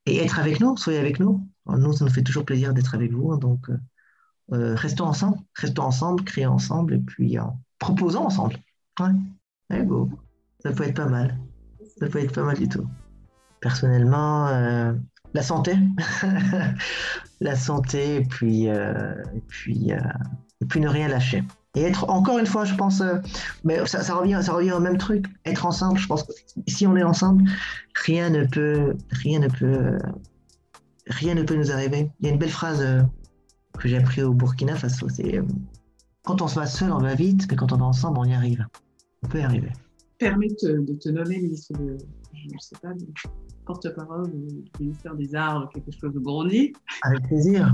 Et, être avec nous, soyez avec nous. Nous, ça nous fait toujours plaisir d'être avec vous. Hein, donc, restons ensemble, restons ensemble, créons ensemble et puis proposons ensemble. Ouais. Go. Ça peut être pas mal. Ça peut être pas mal du tout. Personnellement, euh, la santé. la santé, et puis, euh, puis, euh, puis ne rien lâcher. Et être, encore une fois, je pense, mais ça, revient, ça revient au même truc. Être ensemble, je pense que si on est ensemble, rien ne peut, rien ne peut, rien ne peut nous arriver. Il y a une belle phrase que j'ai appris au Burkina Faso, c'est quand on se va seul, on va vite, mais quand on est ensemble, on y arrive. On peut y arriver. Permet de te nommer ministre de, je ne sais pas, porte-parole du ministère des Arts, quelque chose de Burundi. Avec plaisir.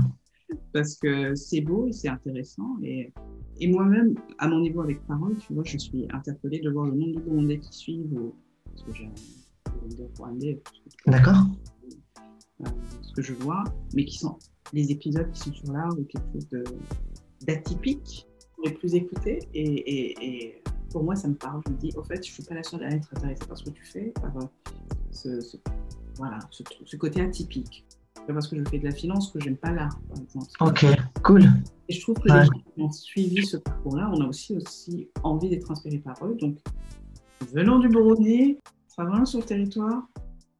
Parce que c'est beau et c'est intéressant. Et, et moi-même, à mon niveau avec parole, tu vois, je suis interpellée de voir le nombre de Burundais qui suivent, parce que j'ai un D'accord. Euh, ce que je vois, mais qui sont les épisodes qui sont sur l'art ou quelque chose d'atypique les plus écoutés. Et, et, et, pour moi, ça me parle. Je me dis, au fait, je ne suis pas la seule à être intéressée par ce que tu fais, par euh, ce, voilà, ce, côté atypique. C'est parce que je fais de la finance que j'aime pas l'art, par exemple. Ok, cool. Et je trouve que les gens qui ont suivi ce parcours-là, on a aussi, aussi envie d'être inspiré par eux. Donc, venant du Burundi, travaillant sur le territoire,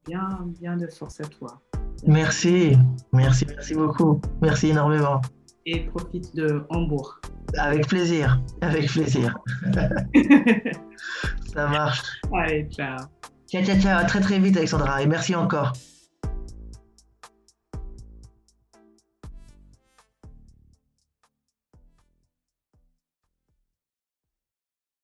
bien, bien de force à toi. Merci, merci, merci beaucoup. Merci énormément. Et profite de Hambourg. Avec plaisir, avec plaisir. Ça marche. Allez, ciao. Ciao, ciao, ciao. À très très vite, Alexandra. Et merci encore.